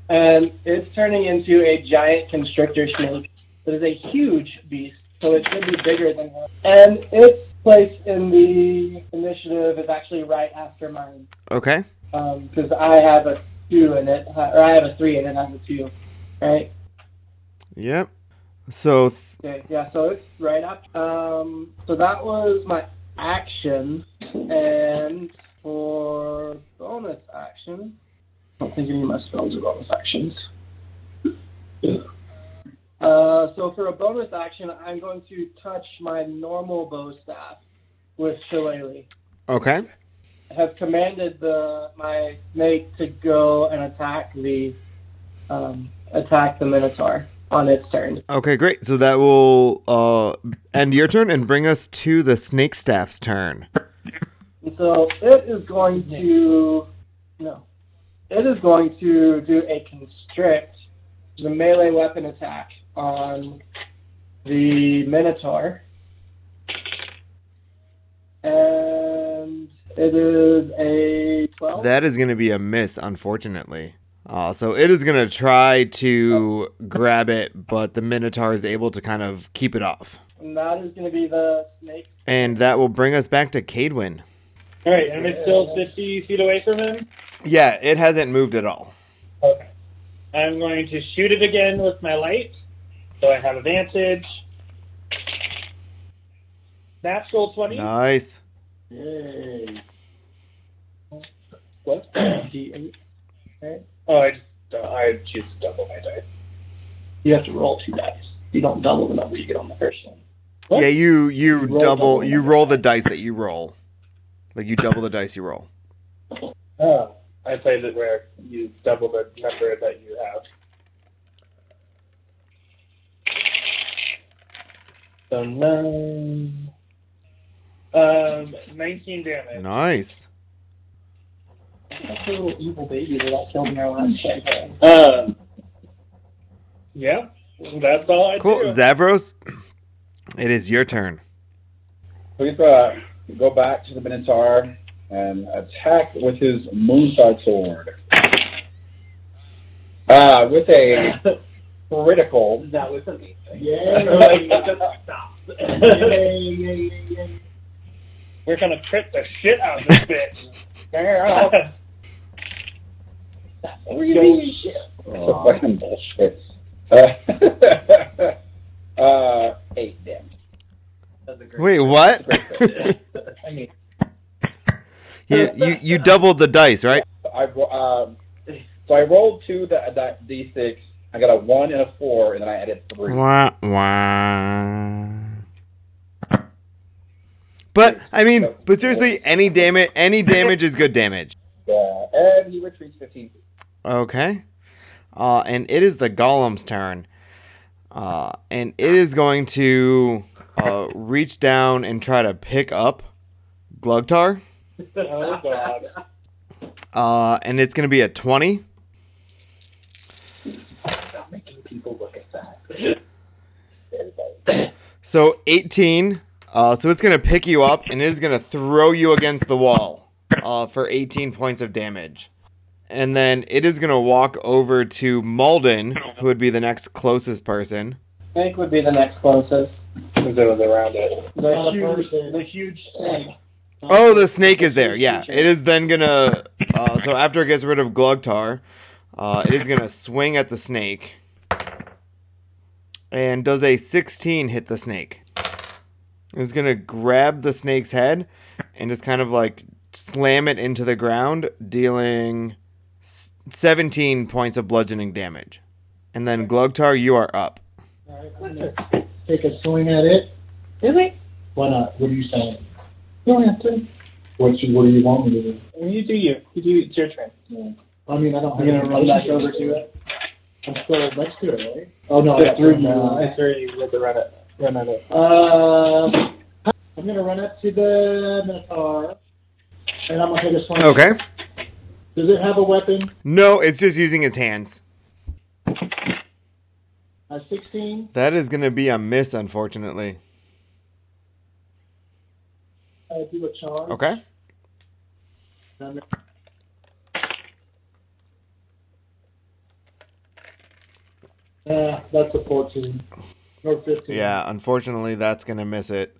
and it's turning into a giant constrictor snake that is a huge beast, so it should be bigger than her. And its place in the initiative is actually right after mine, Okay. Um, because I have a two in it, or I have a three and it has a two, right? Yep. So Okay, yeah, so it's right up. Um, so that was my action, and for bonus action, I don't think any of my spells are bonus actions. Uh, so for a bonus action, I'm going to touch my normal bow staff with Shillelagh. okay. I have commanded the my snake to go and attack the um, attack the Minotaur on its turn. Okay, great. So that will uh end your turn and bring us to the Snake Staff's turn. So it is going to no, it is going to do a constrict, the melee weapon attack on the Minotaur, and it is a twelve. That is going to be a miss, unfortunately. Uh, so it is going to try to grab it, but the Minotaur is able to kind of keep it off. and that is going to be the snake. And that will bring us back to Cadwin. All right, and it's still 50 feet away from him. Yeah, it hasn't moved at all. Okay. I'm going to shoot it again with my light, so I have advantage. Natural 20. Nice. Yay! What? D8. Oh, I just uh, I choose to double my dice. You have to roll two dice. You don't double the number you get on the first one. What? Yeah, you you roll double double you roll the dice that you roll. Like you double the dice you roll. Oh, I played it where you double the number that you have. So nine. Um, 19 damage. Nice. That's a little evil baby that I killed in our last campaign. Um, yeah, that's all I Cool. do. Zavros, it is your turn. Please uh, go back to the Minotaur and attack with his Moonside Sword. Uh, with a critical. That was amazing. Stop. We're gonna crit the shit out of this bitch. What were you doing? Oh, fucking bullshit. Uh, uh, eight damage. That's a Wait, what? I mean, you, you you doubled the dice, right? I um, so I rolled two the, that d6 I got a one and a four, and then I added three. Wah, wah. But I mean, but seriously, any damage, any damage is good damage. Yeah, and he retreats 15 feet. Okay. Uh, and it is the golem's turn. Uh, and it is going to uh, reach down and try to pick up Glugtar. Oh god. Uh, and it's going to be a 20. Stop making people look at that. So 18. Uh, so it's going to pick you up and it is going to throw you against the wall uh, for 18 points of damage. And then it is going to walk over to Malden, who would be the next closest person. Snake would be the next closest. Because it was around it. The Not huge, person. the huge snake. Oh, the snake is there. Yeah, it is then gonna. Uh, so after it gets rid of Glugtar, uh, it is gonna swing at the snake. And does a 16 hit the snake? It's gonna grab the snake's head and just kind of like slam it into the ground, dealing s- 17 points of bludgeoning damage. And then Glugtar, you are up. Alright, I'm gonna take a swing at it. Really? Why not? What are you saying? You don't have to. What you, what do you want me to do? When you do you, you do it's your turn. Yeah. I mean, I don't have You're gonna run back over to it? I'm still next to it, right? Oh no, I Yeah, got through no, now. I three with the run it, run at it. Um, I'm gonna run up to the Minotaur, and I'm gonna take a swing. Okay. Does it have a weapon? No, it's just using its hands. A 16. That is gonna be a miss, unfortunately. I do a charge. Okay. I'm- Uh, that's a 14. Or 15. Yeah, unfortunately, that's going to miss it.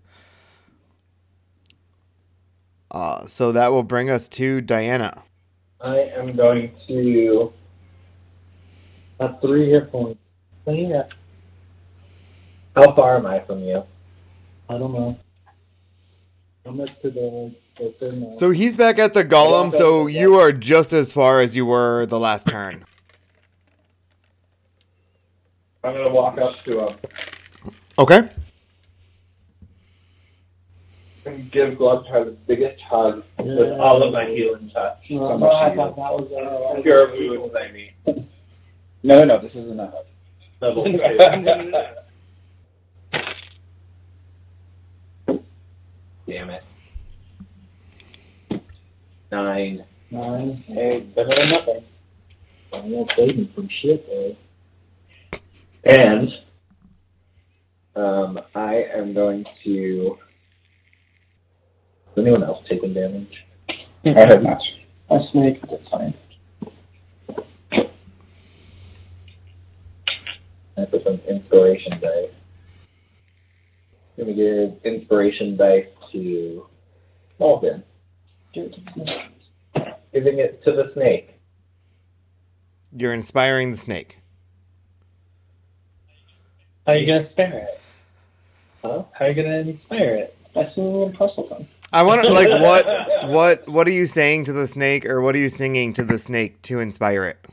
Uh, so that will bring us to Diana. I am going to. Have three hit points. Yeah. How far am I from you? I don't know. I'm next to the, the thing now. So he's back at the golem, so you are just as far as you were the last turn. I'm gonna walk up to him Okay. And give Glugtar the biggest hug Yeah. with all of my healing touch. Much I thought that was uh, Cure wounds, I mean. No, no, no. This isn't a hug. Level two. Damn it. Nine. Nine. hey, better than nothing. I'm not saving from shit, though. And um, I am going to. Is anyone else taking damage? I have not. A snake, that's fine. I put some inspiration dice. I'm gonna give inspiration dice to Malden, Give it to the snake. giving it to the snake. You're inspiring the snake. How are you gonna spare it? Huh? How are you gonna inspire it? By singing in Puzzleton. I want to like what what what are you saying to the snake or what are you singing to the snake to inspire it?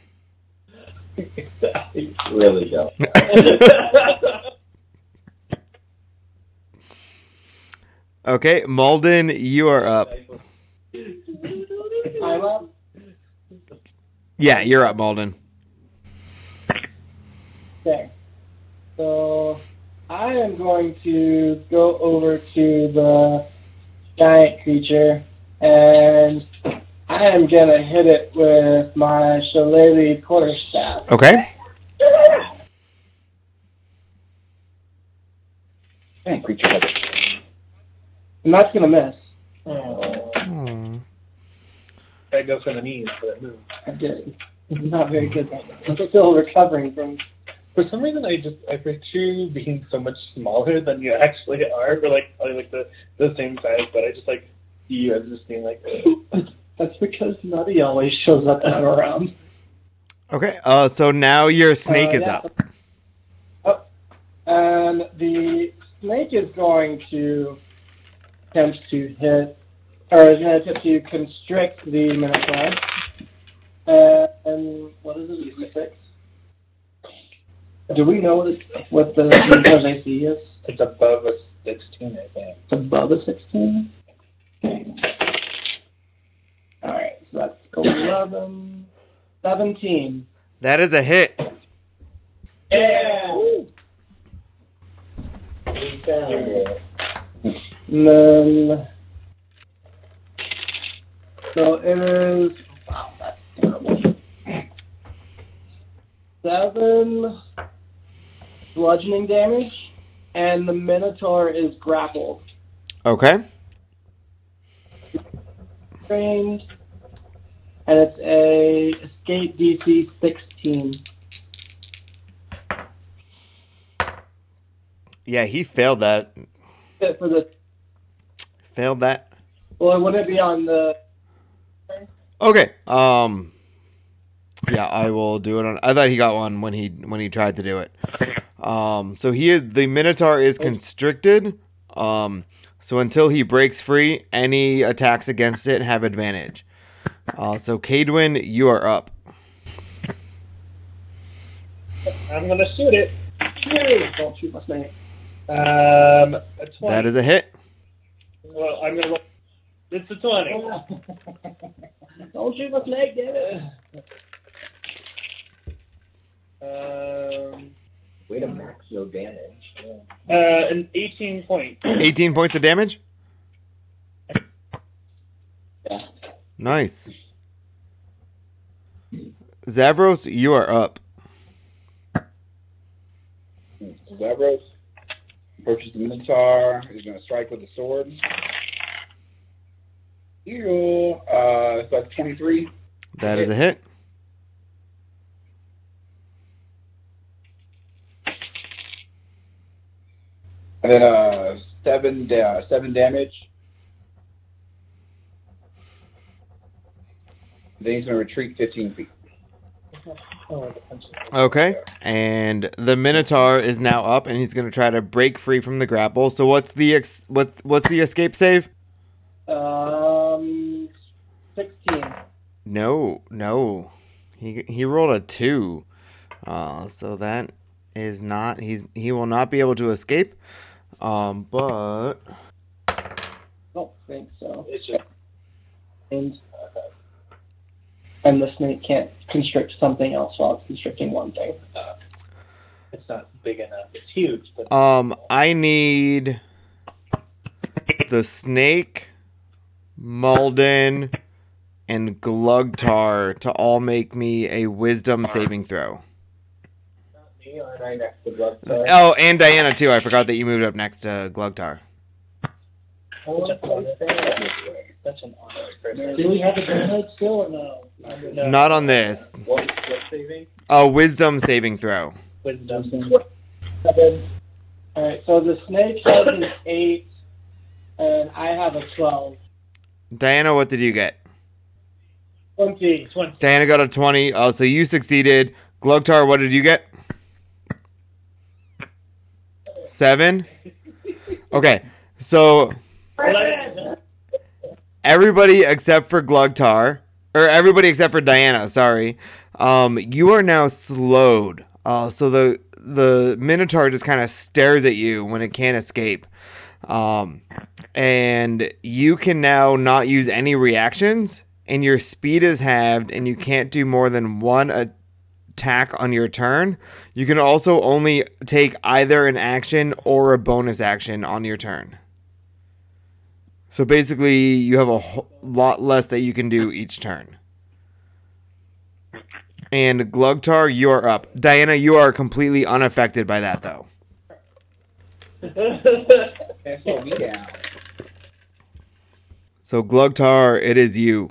I really don't. Okay, Malden, you are up. I'm up. Yeah, you're up, Malden. Okay. So I am going to go over to the giant creature and I am gonna hit it with my shillelagh quarterstaff. Okay. Dang, creature has And that's gonna miss. Hmm. I go for the knees for that move. I did. Not very good. I'm still recovering from For some reason, I just I picture you being so much smaller than you actually are. We're like probably like the the same size, but I just like see you as just being like. That's because Nutty always shows up when I'm around. Okay. Uh so now your snake Uh, is yeah. up. Up. And the snake is going to attempt to hit, or is going to attempt to constrict the Minotaur. Uh, and what is it? a Six. Do we know what, it's- what the Minotaur's AC is? It's above a 16, I think. It's above a 16? Okay. Alright, so that's 11, 17. That is a hit. Yeah! And then, so it is, wow, that's terrible. Seven bludgeoning damage, and the Minotaur is grappled. Okay. Trained, and it's a escape DC 16. Yeah, he failed that. For the, Failed that. well, it wouldn't be on the, Okay. Um. Yeah, I will do it on. I thought he got one when he when he tried to do it. Um. So he is the Minotaur is constricted. Um. So until he breaks free, any attacks against it have advantage. Uh. So Cadwin, you are up. I'm going to shoot it. Yay, don't shoot my snake. Um, a That is a hit. Well, I'm going to roll. It's a 20. Don't shoot my snake, damn it. Um, Way to max no damage. uh, an 18 point. 18 points of damage. Yeah. Nice. Zavros, you are up. Zavros approaches the Minotaur. He's going to strike with the sword. Ew. Uh, so that's 23. That is a hit. And then uh, seven, da- seven damage. Then he's going to retreat 15 feet. Okay. And the Minotaur is now up, and he's going to try to break free from the grapple. So what's the ex- what what's the escape save? Um, 16. No, no. He he rolled a two. Uh, so that is not he's he will not be able to escape. Um, but I don't think so. And, and the snake can't constrict something else while it's constricting one thing. It's not big enough. It's huge, but um, I need the snake, Malden, and Glugtar to all make me a Wisdom saving throw. Next to Bloodthirst? Oh, and Diana too. I forgot that you moved up next to Glugtar. that's an honor. Do we have advantage still or no? No. Not on this. What, what saving? A Wisdom saving throw. Wisdom. Seven. Alright, so the snake has an 8, and I have a 12. Diana, what did you get? 20. 20. Diana got a 20. Oh, so you succeeded. Glugtar, what did you get? Seven? Okay, so everybody except for Glugtar, or everybody except for Diana, sorry, um, you are now slowed. Uh, so the the Minotaur just kind of stares at you when it can't escape. Um, and you can now not use any reactions, and your speed is halved, and you can't do more than one attack on your turn. You can also only take either an action or a bonus action on your turn. So basically, you have a lot less that you can do each turn. And Glugtar, you are up. Diana, you are completely unaffected by that, though. Okay, slow me down. So Glugtar, it is you.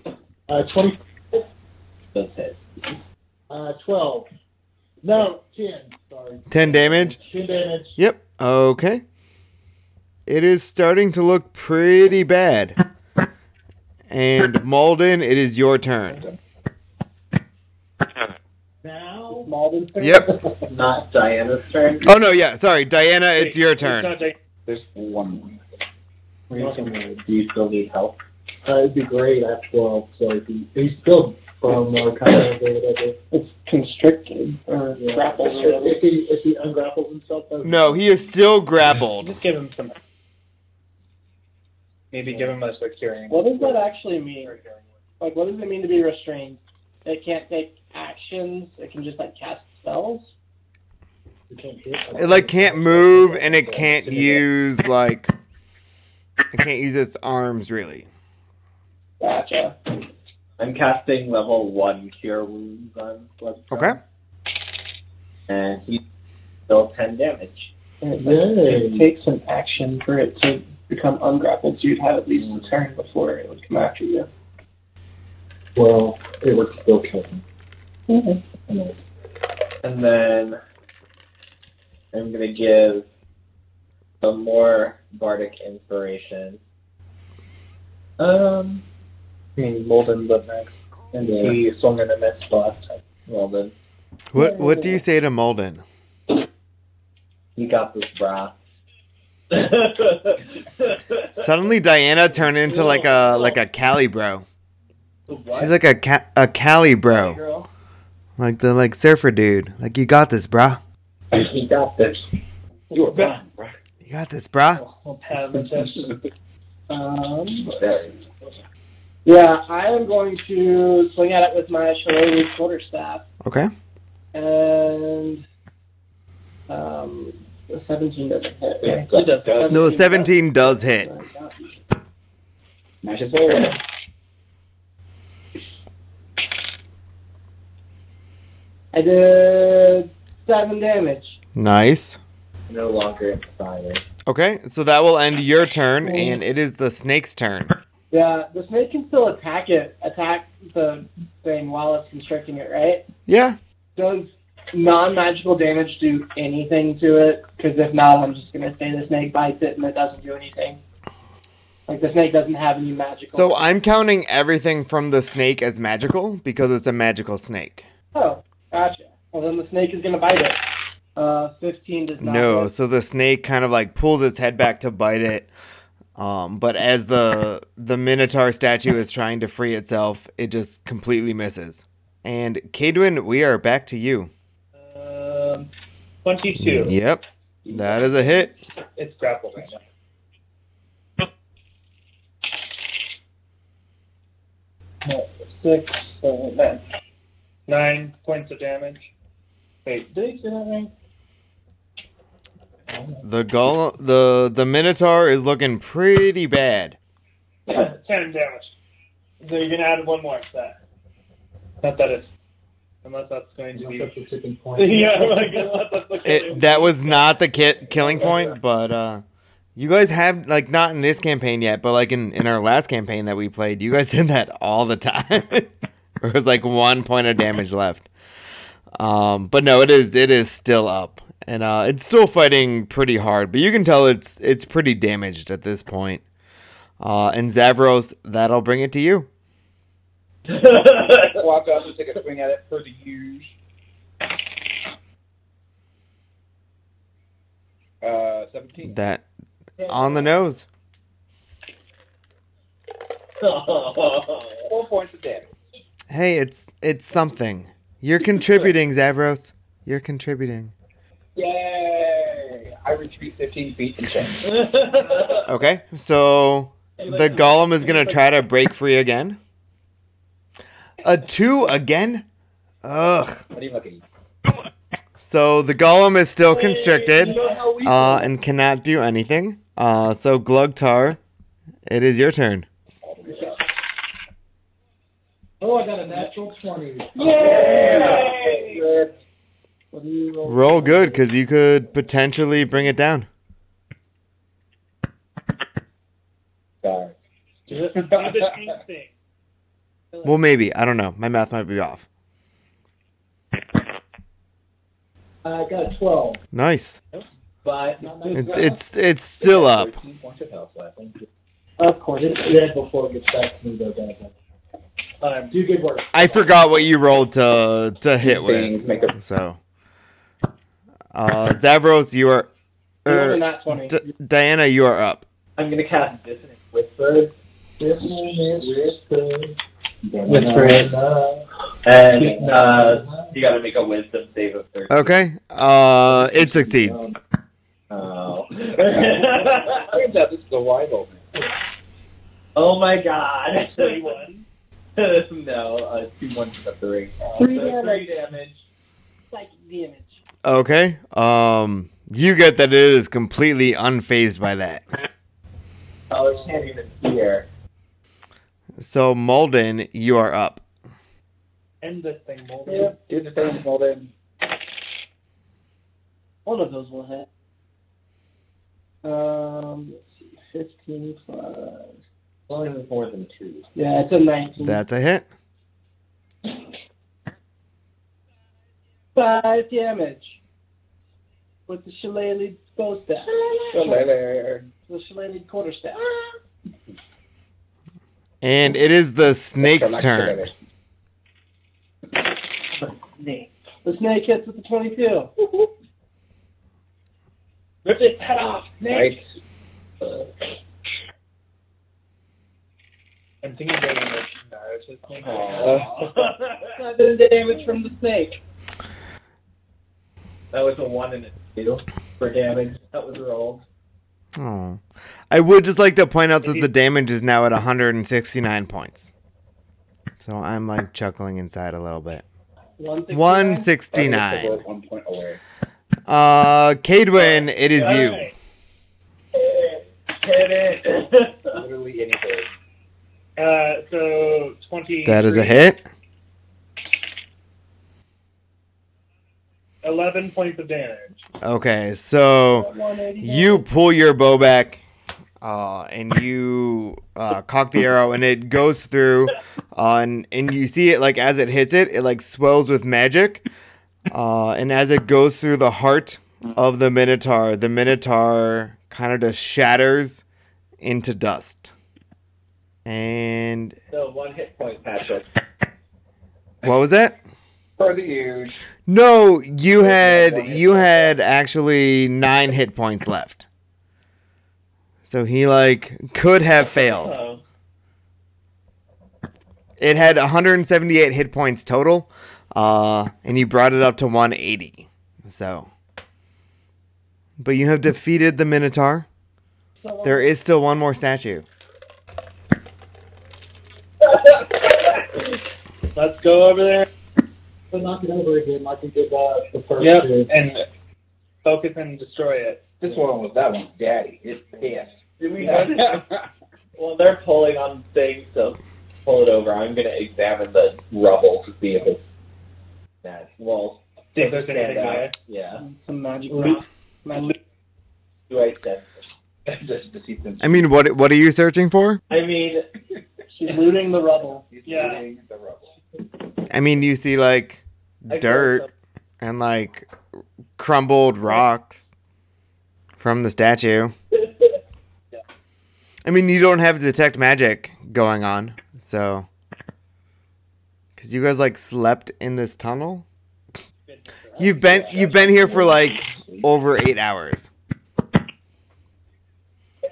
Uh, 20, That's it. Uh, 12. No, 10. Sorry. 10 damage. 10 damage. Yep. Okay. It is starting to look pretty bad. And Malden, it is your turn. Now, Malden's turn? Yep. Not Diana's turn. Oh no, yeah. Sorry, Diana, it's your turn. not There's one. Do you still need help? uh, it'd be great. I have 12, so if he, he's still from uh, kind of whatever. It's constricted or Yeah. grappled. or whatever. If he if he ungrapples himself, though, No, he is still grappled. Just give him some. Maybe give him a securing. What does that actually mean? Like, what does it mean to be restrained? It can't take actions. It can just like cast spells. you can't hit. It like can't move and it can't use like it can't use its arms really. Gotcha. I'm casting level one cure wounds on Bloodstone. Okay. And he's still ten damage. It, Yay. it takes an action for it to become ungrappled, so you'd have at least a turn before it would come after you. Well, it would still kill him. Mm-hmm. And then I'm gonna give some more bardic inspiration. Um, I mean, Molden's up next, and Yeah. he swung in a miss last time. well then, What what do you say to Molden? you got this, brah. Suddenly Diana turned into like a like a Cali bro. She's like a ca- a Cali bro. Girl. Like the like surfer dude. Like you got this, brah. you got this. You were wrong, bro. You got this, brah. We'll have him just- Um, There. Yeah, I am going to swing at it with my shillelagh quarterstaff, Okay. and um, the 17 doesn't hit. Yeah, right? that does. No, 17 does hit. Smash his forward. I did seven damage. Nice. No longer inspired. Okay, so that will end your turn, and it is the snake's turn. Yeah, the snake can still attack it, attack the thing while it's constricting it, right? Yeah. Does non-magical damage do anything to it? Because if not, I'm just gonna say the snake bites it and it doesn't do anything. Like the snake doesn't have any magical. So I'm counting everything from the snake as magical because it's a magical snake. oh, gotcha. Well, then the snake is gonna bite it. Uh, 15 does not. No, hit. so the snake kind of like pulls its head back to bite it. Um, but as the the Minotaur statue is trying to free itself, it just completely misses. And Cadwin, we are back to you. Um, 22. Yep, that is a hit. It's grappled right now. six, seven, nine. Nine points of damage. Wait, did I say that right? The gull, the the Minotaur is looking pretty bad. Ten damage. So you're gonna add one more to that. Not that is. Unless that's going to be. That's the tipping point. yeah, like, unless that's the It, that was not the ki- killing point, but uh, you guys have like not in this campaign yet, but like in in our last campaign that we played, you guys did that all the time. there was like one point of damage left. Um, but no, it is it is still up, and uh, it's still fighting pretty hard. But you can tell it's it's pretty damaged at this point. Uh, and Zavros, that'll bring it to you. Walk up and take a swing at it for the use. Uh, 17. That on the nose. Four points of damage. Hey, it's it's something. You're contributing, Zavros. You're contributing. Yay! I retreat 15 feet and change. Okay, so the golem is gonna try to break free again. A two again? Ugh. What are you looking? So the golem is still constricted uh, and cannot do anything. Uh, so Glugtar, it is your turn. Oh, I got a natural 20. Yay! What do you roll? Roll good, because you could potentially bring it down. Sorry. Do the team thing. Well, maybe. I don't know. My math might be off. I got 12. Nice. but It, it's it's still up. 13 of health left. Thank you. Of course. It's dead before it gets back to me, though, guys. Um, Do good work. I forgot what you rolled to to hit Things with. make a So, uh, Zavros, you are. More Er, than 20. D- Diana, you are up. I'm gonna cast Dissonant Whisper. This one is whisper. Whispering. And uh, you got to make a wisdom save of 13. Okay. Uh, it succeeds. Oh. Turns out this is a wide open. oh my god. Thirty-one. no, uh, two ones and a three. Three So damage. Three damage. Psychic damage. Okay. Um, you get that it is completely unfazed by that. Oh, it can't even hear. So Molden, you are up. End this thing, Moldy. Yeah. Do the thing, Molden. One of those will hit. Um, let's see, 15 plus. Only more than two. Yeah, it's a 19. That's a hit. Five damage. With the shillelagh bow staff. The shillelagh quarter staff. And it is the snake's turn. Snake. The snake hits with the 22. Rip its head off. Right. I'm thinking about Naruto's thing. Aw. Seven damage from the snake. that was a one and a for damage. That was rolled. Oh. I would just like to point out that the damage is now at 169 points. So I'm like chuckling inside a little bit. 169. 169. One. Uh, Cadwin, it is you. Alright. Hit it. Literally anything. Uh, so twenty. That is a hit. Eleven points of damage. Okay, so you pull your bow back, uh, and you uh, cock the arrow, and it goes through, uh, and and you see it like as it hits it, it like swells with magic, uh, and as it goes through the heart of the minotaur, the minotaur kind of just shatters into dust. And so one hit point, Patrick. what was that? For the huge. No, you had you had actually nine hit points left. So he like could have failed. It had 178 hit points total, uh, and you brought it up to 180. So, but you have defeated the Minotaur. There is still one more statue. Let's go over there. But knock it over again like we did uh, the first Yep, two. and focus and destroy it. This one was that one, daddy. It's pissed. Did we well, they're pulling on things, so pull it over. I'm going to examine the rubble to see if it's that. Well, See if there's stand anything out. there. Yeah. Some magic. Loot. magic. Do I sense? Just to see them. I mean, what what are you searching for? I mean, She's looting the rubble. He's Yeah. looting the rubble. I mean, you see like dirt and like crumbled rocks from the statue. I mean, you don't have detect magic going on, so because you guys like slept in this tunnel. You've been you've been here for like over eight hours.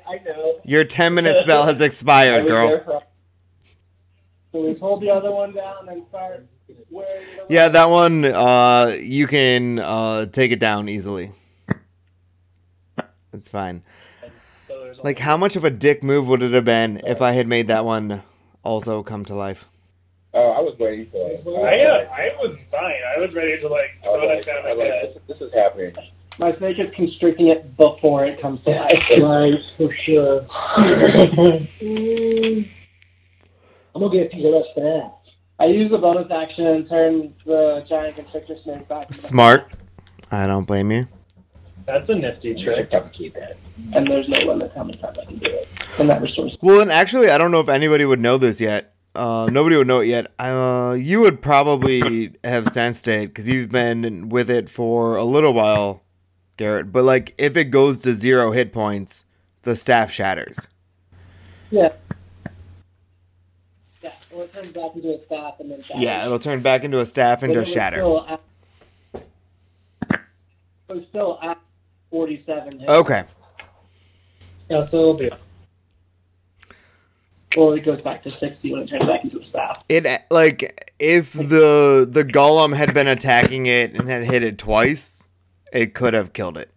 I know. Your ten minute spell has expired, girl. There for- So we hold the other one down and start wearing Yeah, that one uh, you can uh, take it down easily. It's fine. So Like, how much of a dick move would it have been if I had made that one also come to life? Oh, I was waiting for it. I, uh, I was fine. I was ready to like throw was it like, down my was head. like this, this is happening. My snake is constricting it before it comes to life. Right, for sure. I'm gonna get a piece of that staff. I use the bonus action and turn the giant constrictor snake back. Smart. I don't blame you. That's a nifty trick. Have to keep it. And there's no limit how many times I can do it. And that restores. Well, and actually, I don't know if anybody would know this yet. Uh, nobody would know it yet. Uh, you would probably have sensed it because you've been with it for a little while, Garrett. But like, if it goes to zero hit points, the staff shatters. Yeah. Or it turns back into a staff and then shatters. Yeah, it'll turn back into a staff and But just shatter. Still at, it was still at 47 hits. Okay. Yeah, so it'll be. Well, it goes back to 60 when it turns back into a staff. It like if the the golem had been attacking it and had hit it twice, it could have killed it.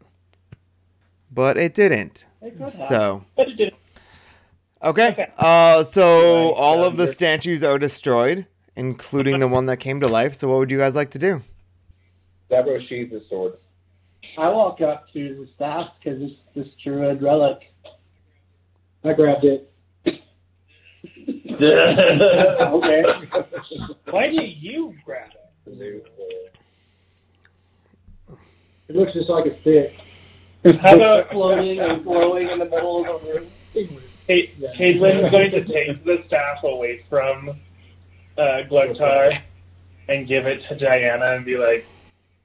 But it didn't. It could have. So But it didn't. Okay. Okay. Uh so Right, all so of the you're- statues are destroyed, including the one that came to life. So what would you guys like to do? Zavros sheathes his sword. I walk up to the staff because it's this druid relic. I grabbed it. Okay. Why do you grab it? It looks just like a stick. How about floating and flowing in the middle of the room? Kate, Caitlin's going to take the staff away from uh, Glugtar and give it to Diana and be like,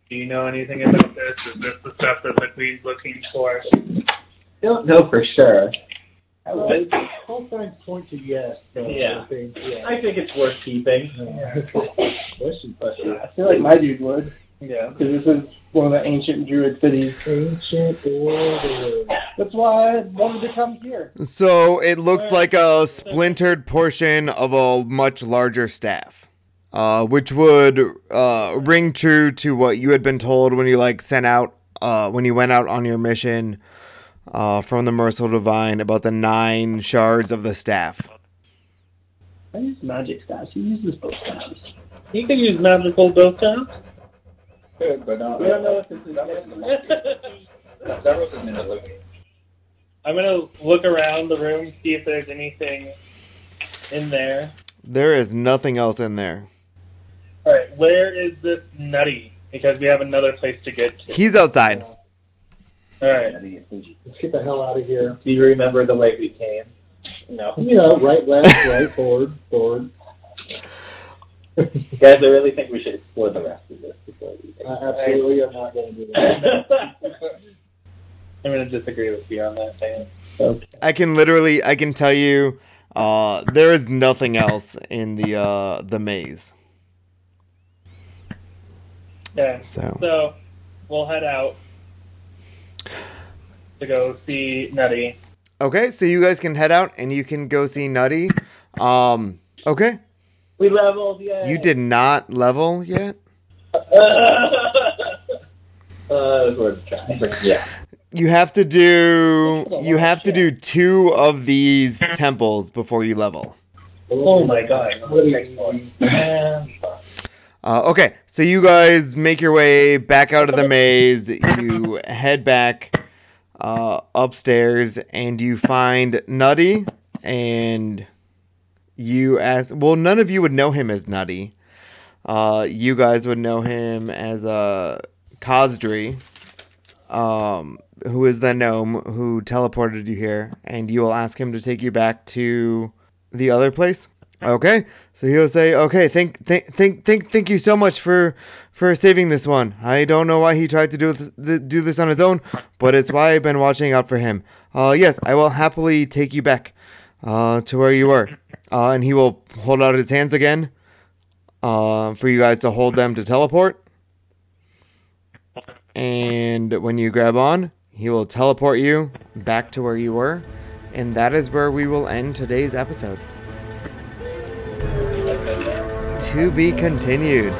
"Do you know anything about this? Is this the stuff that the queen's looking for?" Don't know for sure. All signs point to yes. So Yeah. I think, yeah. I think it's worth keeping. Question, question. I feel like my dude would Yeah. because this is one of the ancient druid cities. Ancient order. That's why I wanted to come here. So it looks like a splintered portion of a much larger staff. Uh, which would uh, ring true to what you had been told when you like sent out uh, when you went out on your mission uh, from the merciful divine about the nine shards of the staff. I use magic staffs. He uses both staffs. You can use magical both staff. Good, but not. We don't know if this is Zavros is in the living. I'm gonna look around the room, see if there's anything in there. There is nothing else in there. All right, where is this nutty? Because we have another place to get to. He's outside. All right. Let's get the hell out of here. Do you remember the way we came? No. You know, right, left, right, forward, forward. Guys, I really think we should explore the rest of this before we I absolutely am not going to do that. I'm gonna disagree with you on that, Dan. I can literally, I can tell you, uh, there is nothing else in the uh, the maze. Yeah. So So we'll head out to go see Nutty. okay, so you guys can head out and you can go see Nutty. Um, okay, We leveled, yeah. you did not level yet. Uh, it was worth a try. Yeah. You have to do you have to do two of these temples before you level. Oh my god. What do you mean? Uh, okay, so you guys make your way back out of the maze. You head back uh, upstairs, and you find Nutty, and you ask. Well, none of you would know him as Nutty. Uh, you guys would know him as uh, Cosdry, um, who is the gnome who teleported you here, and you will ask him to take you back to the other place. Okay, so he'll say, "Okay, thank, thank, thank, thank, thank you so much for, for saving this one. I don't know why he tried to do this, do this on his own, but it's why I've been watching out for him. Uh, yes, I will happily take you back, uh, to where you were. Uh, and he will hold out his hands again, uh, for you guys to hold them to teleport. And when you grab on, he will teleport you back to where you were, and that is where we will end today's episode." To be continued.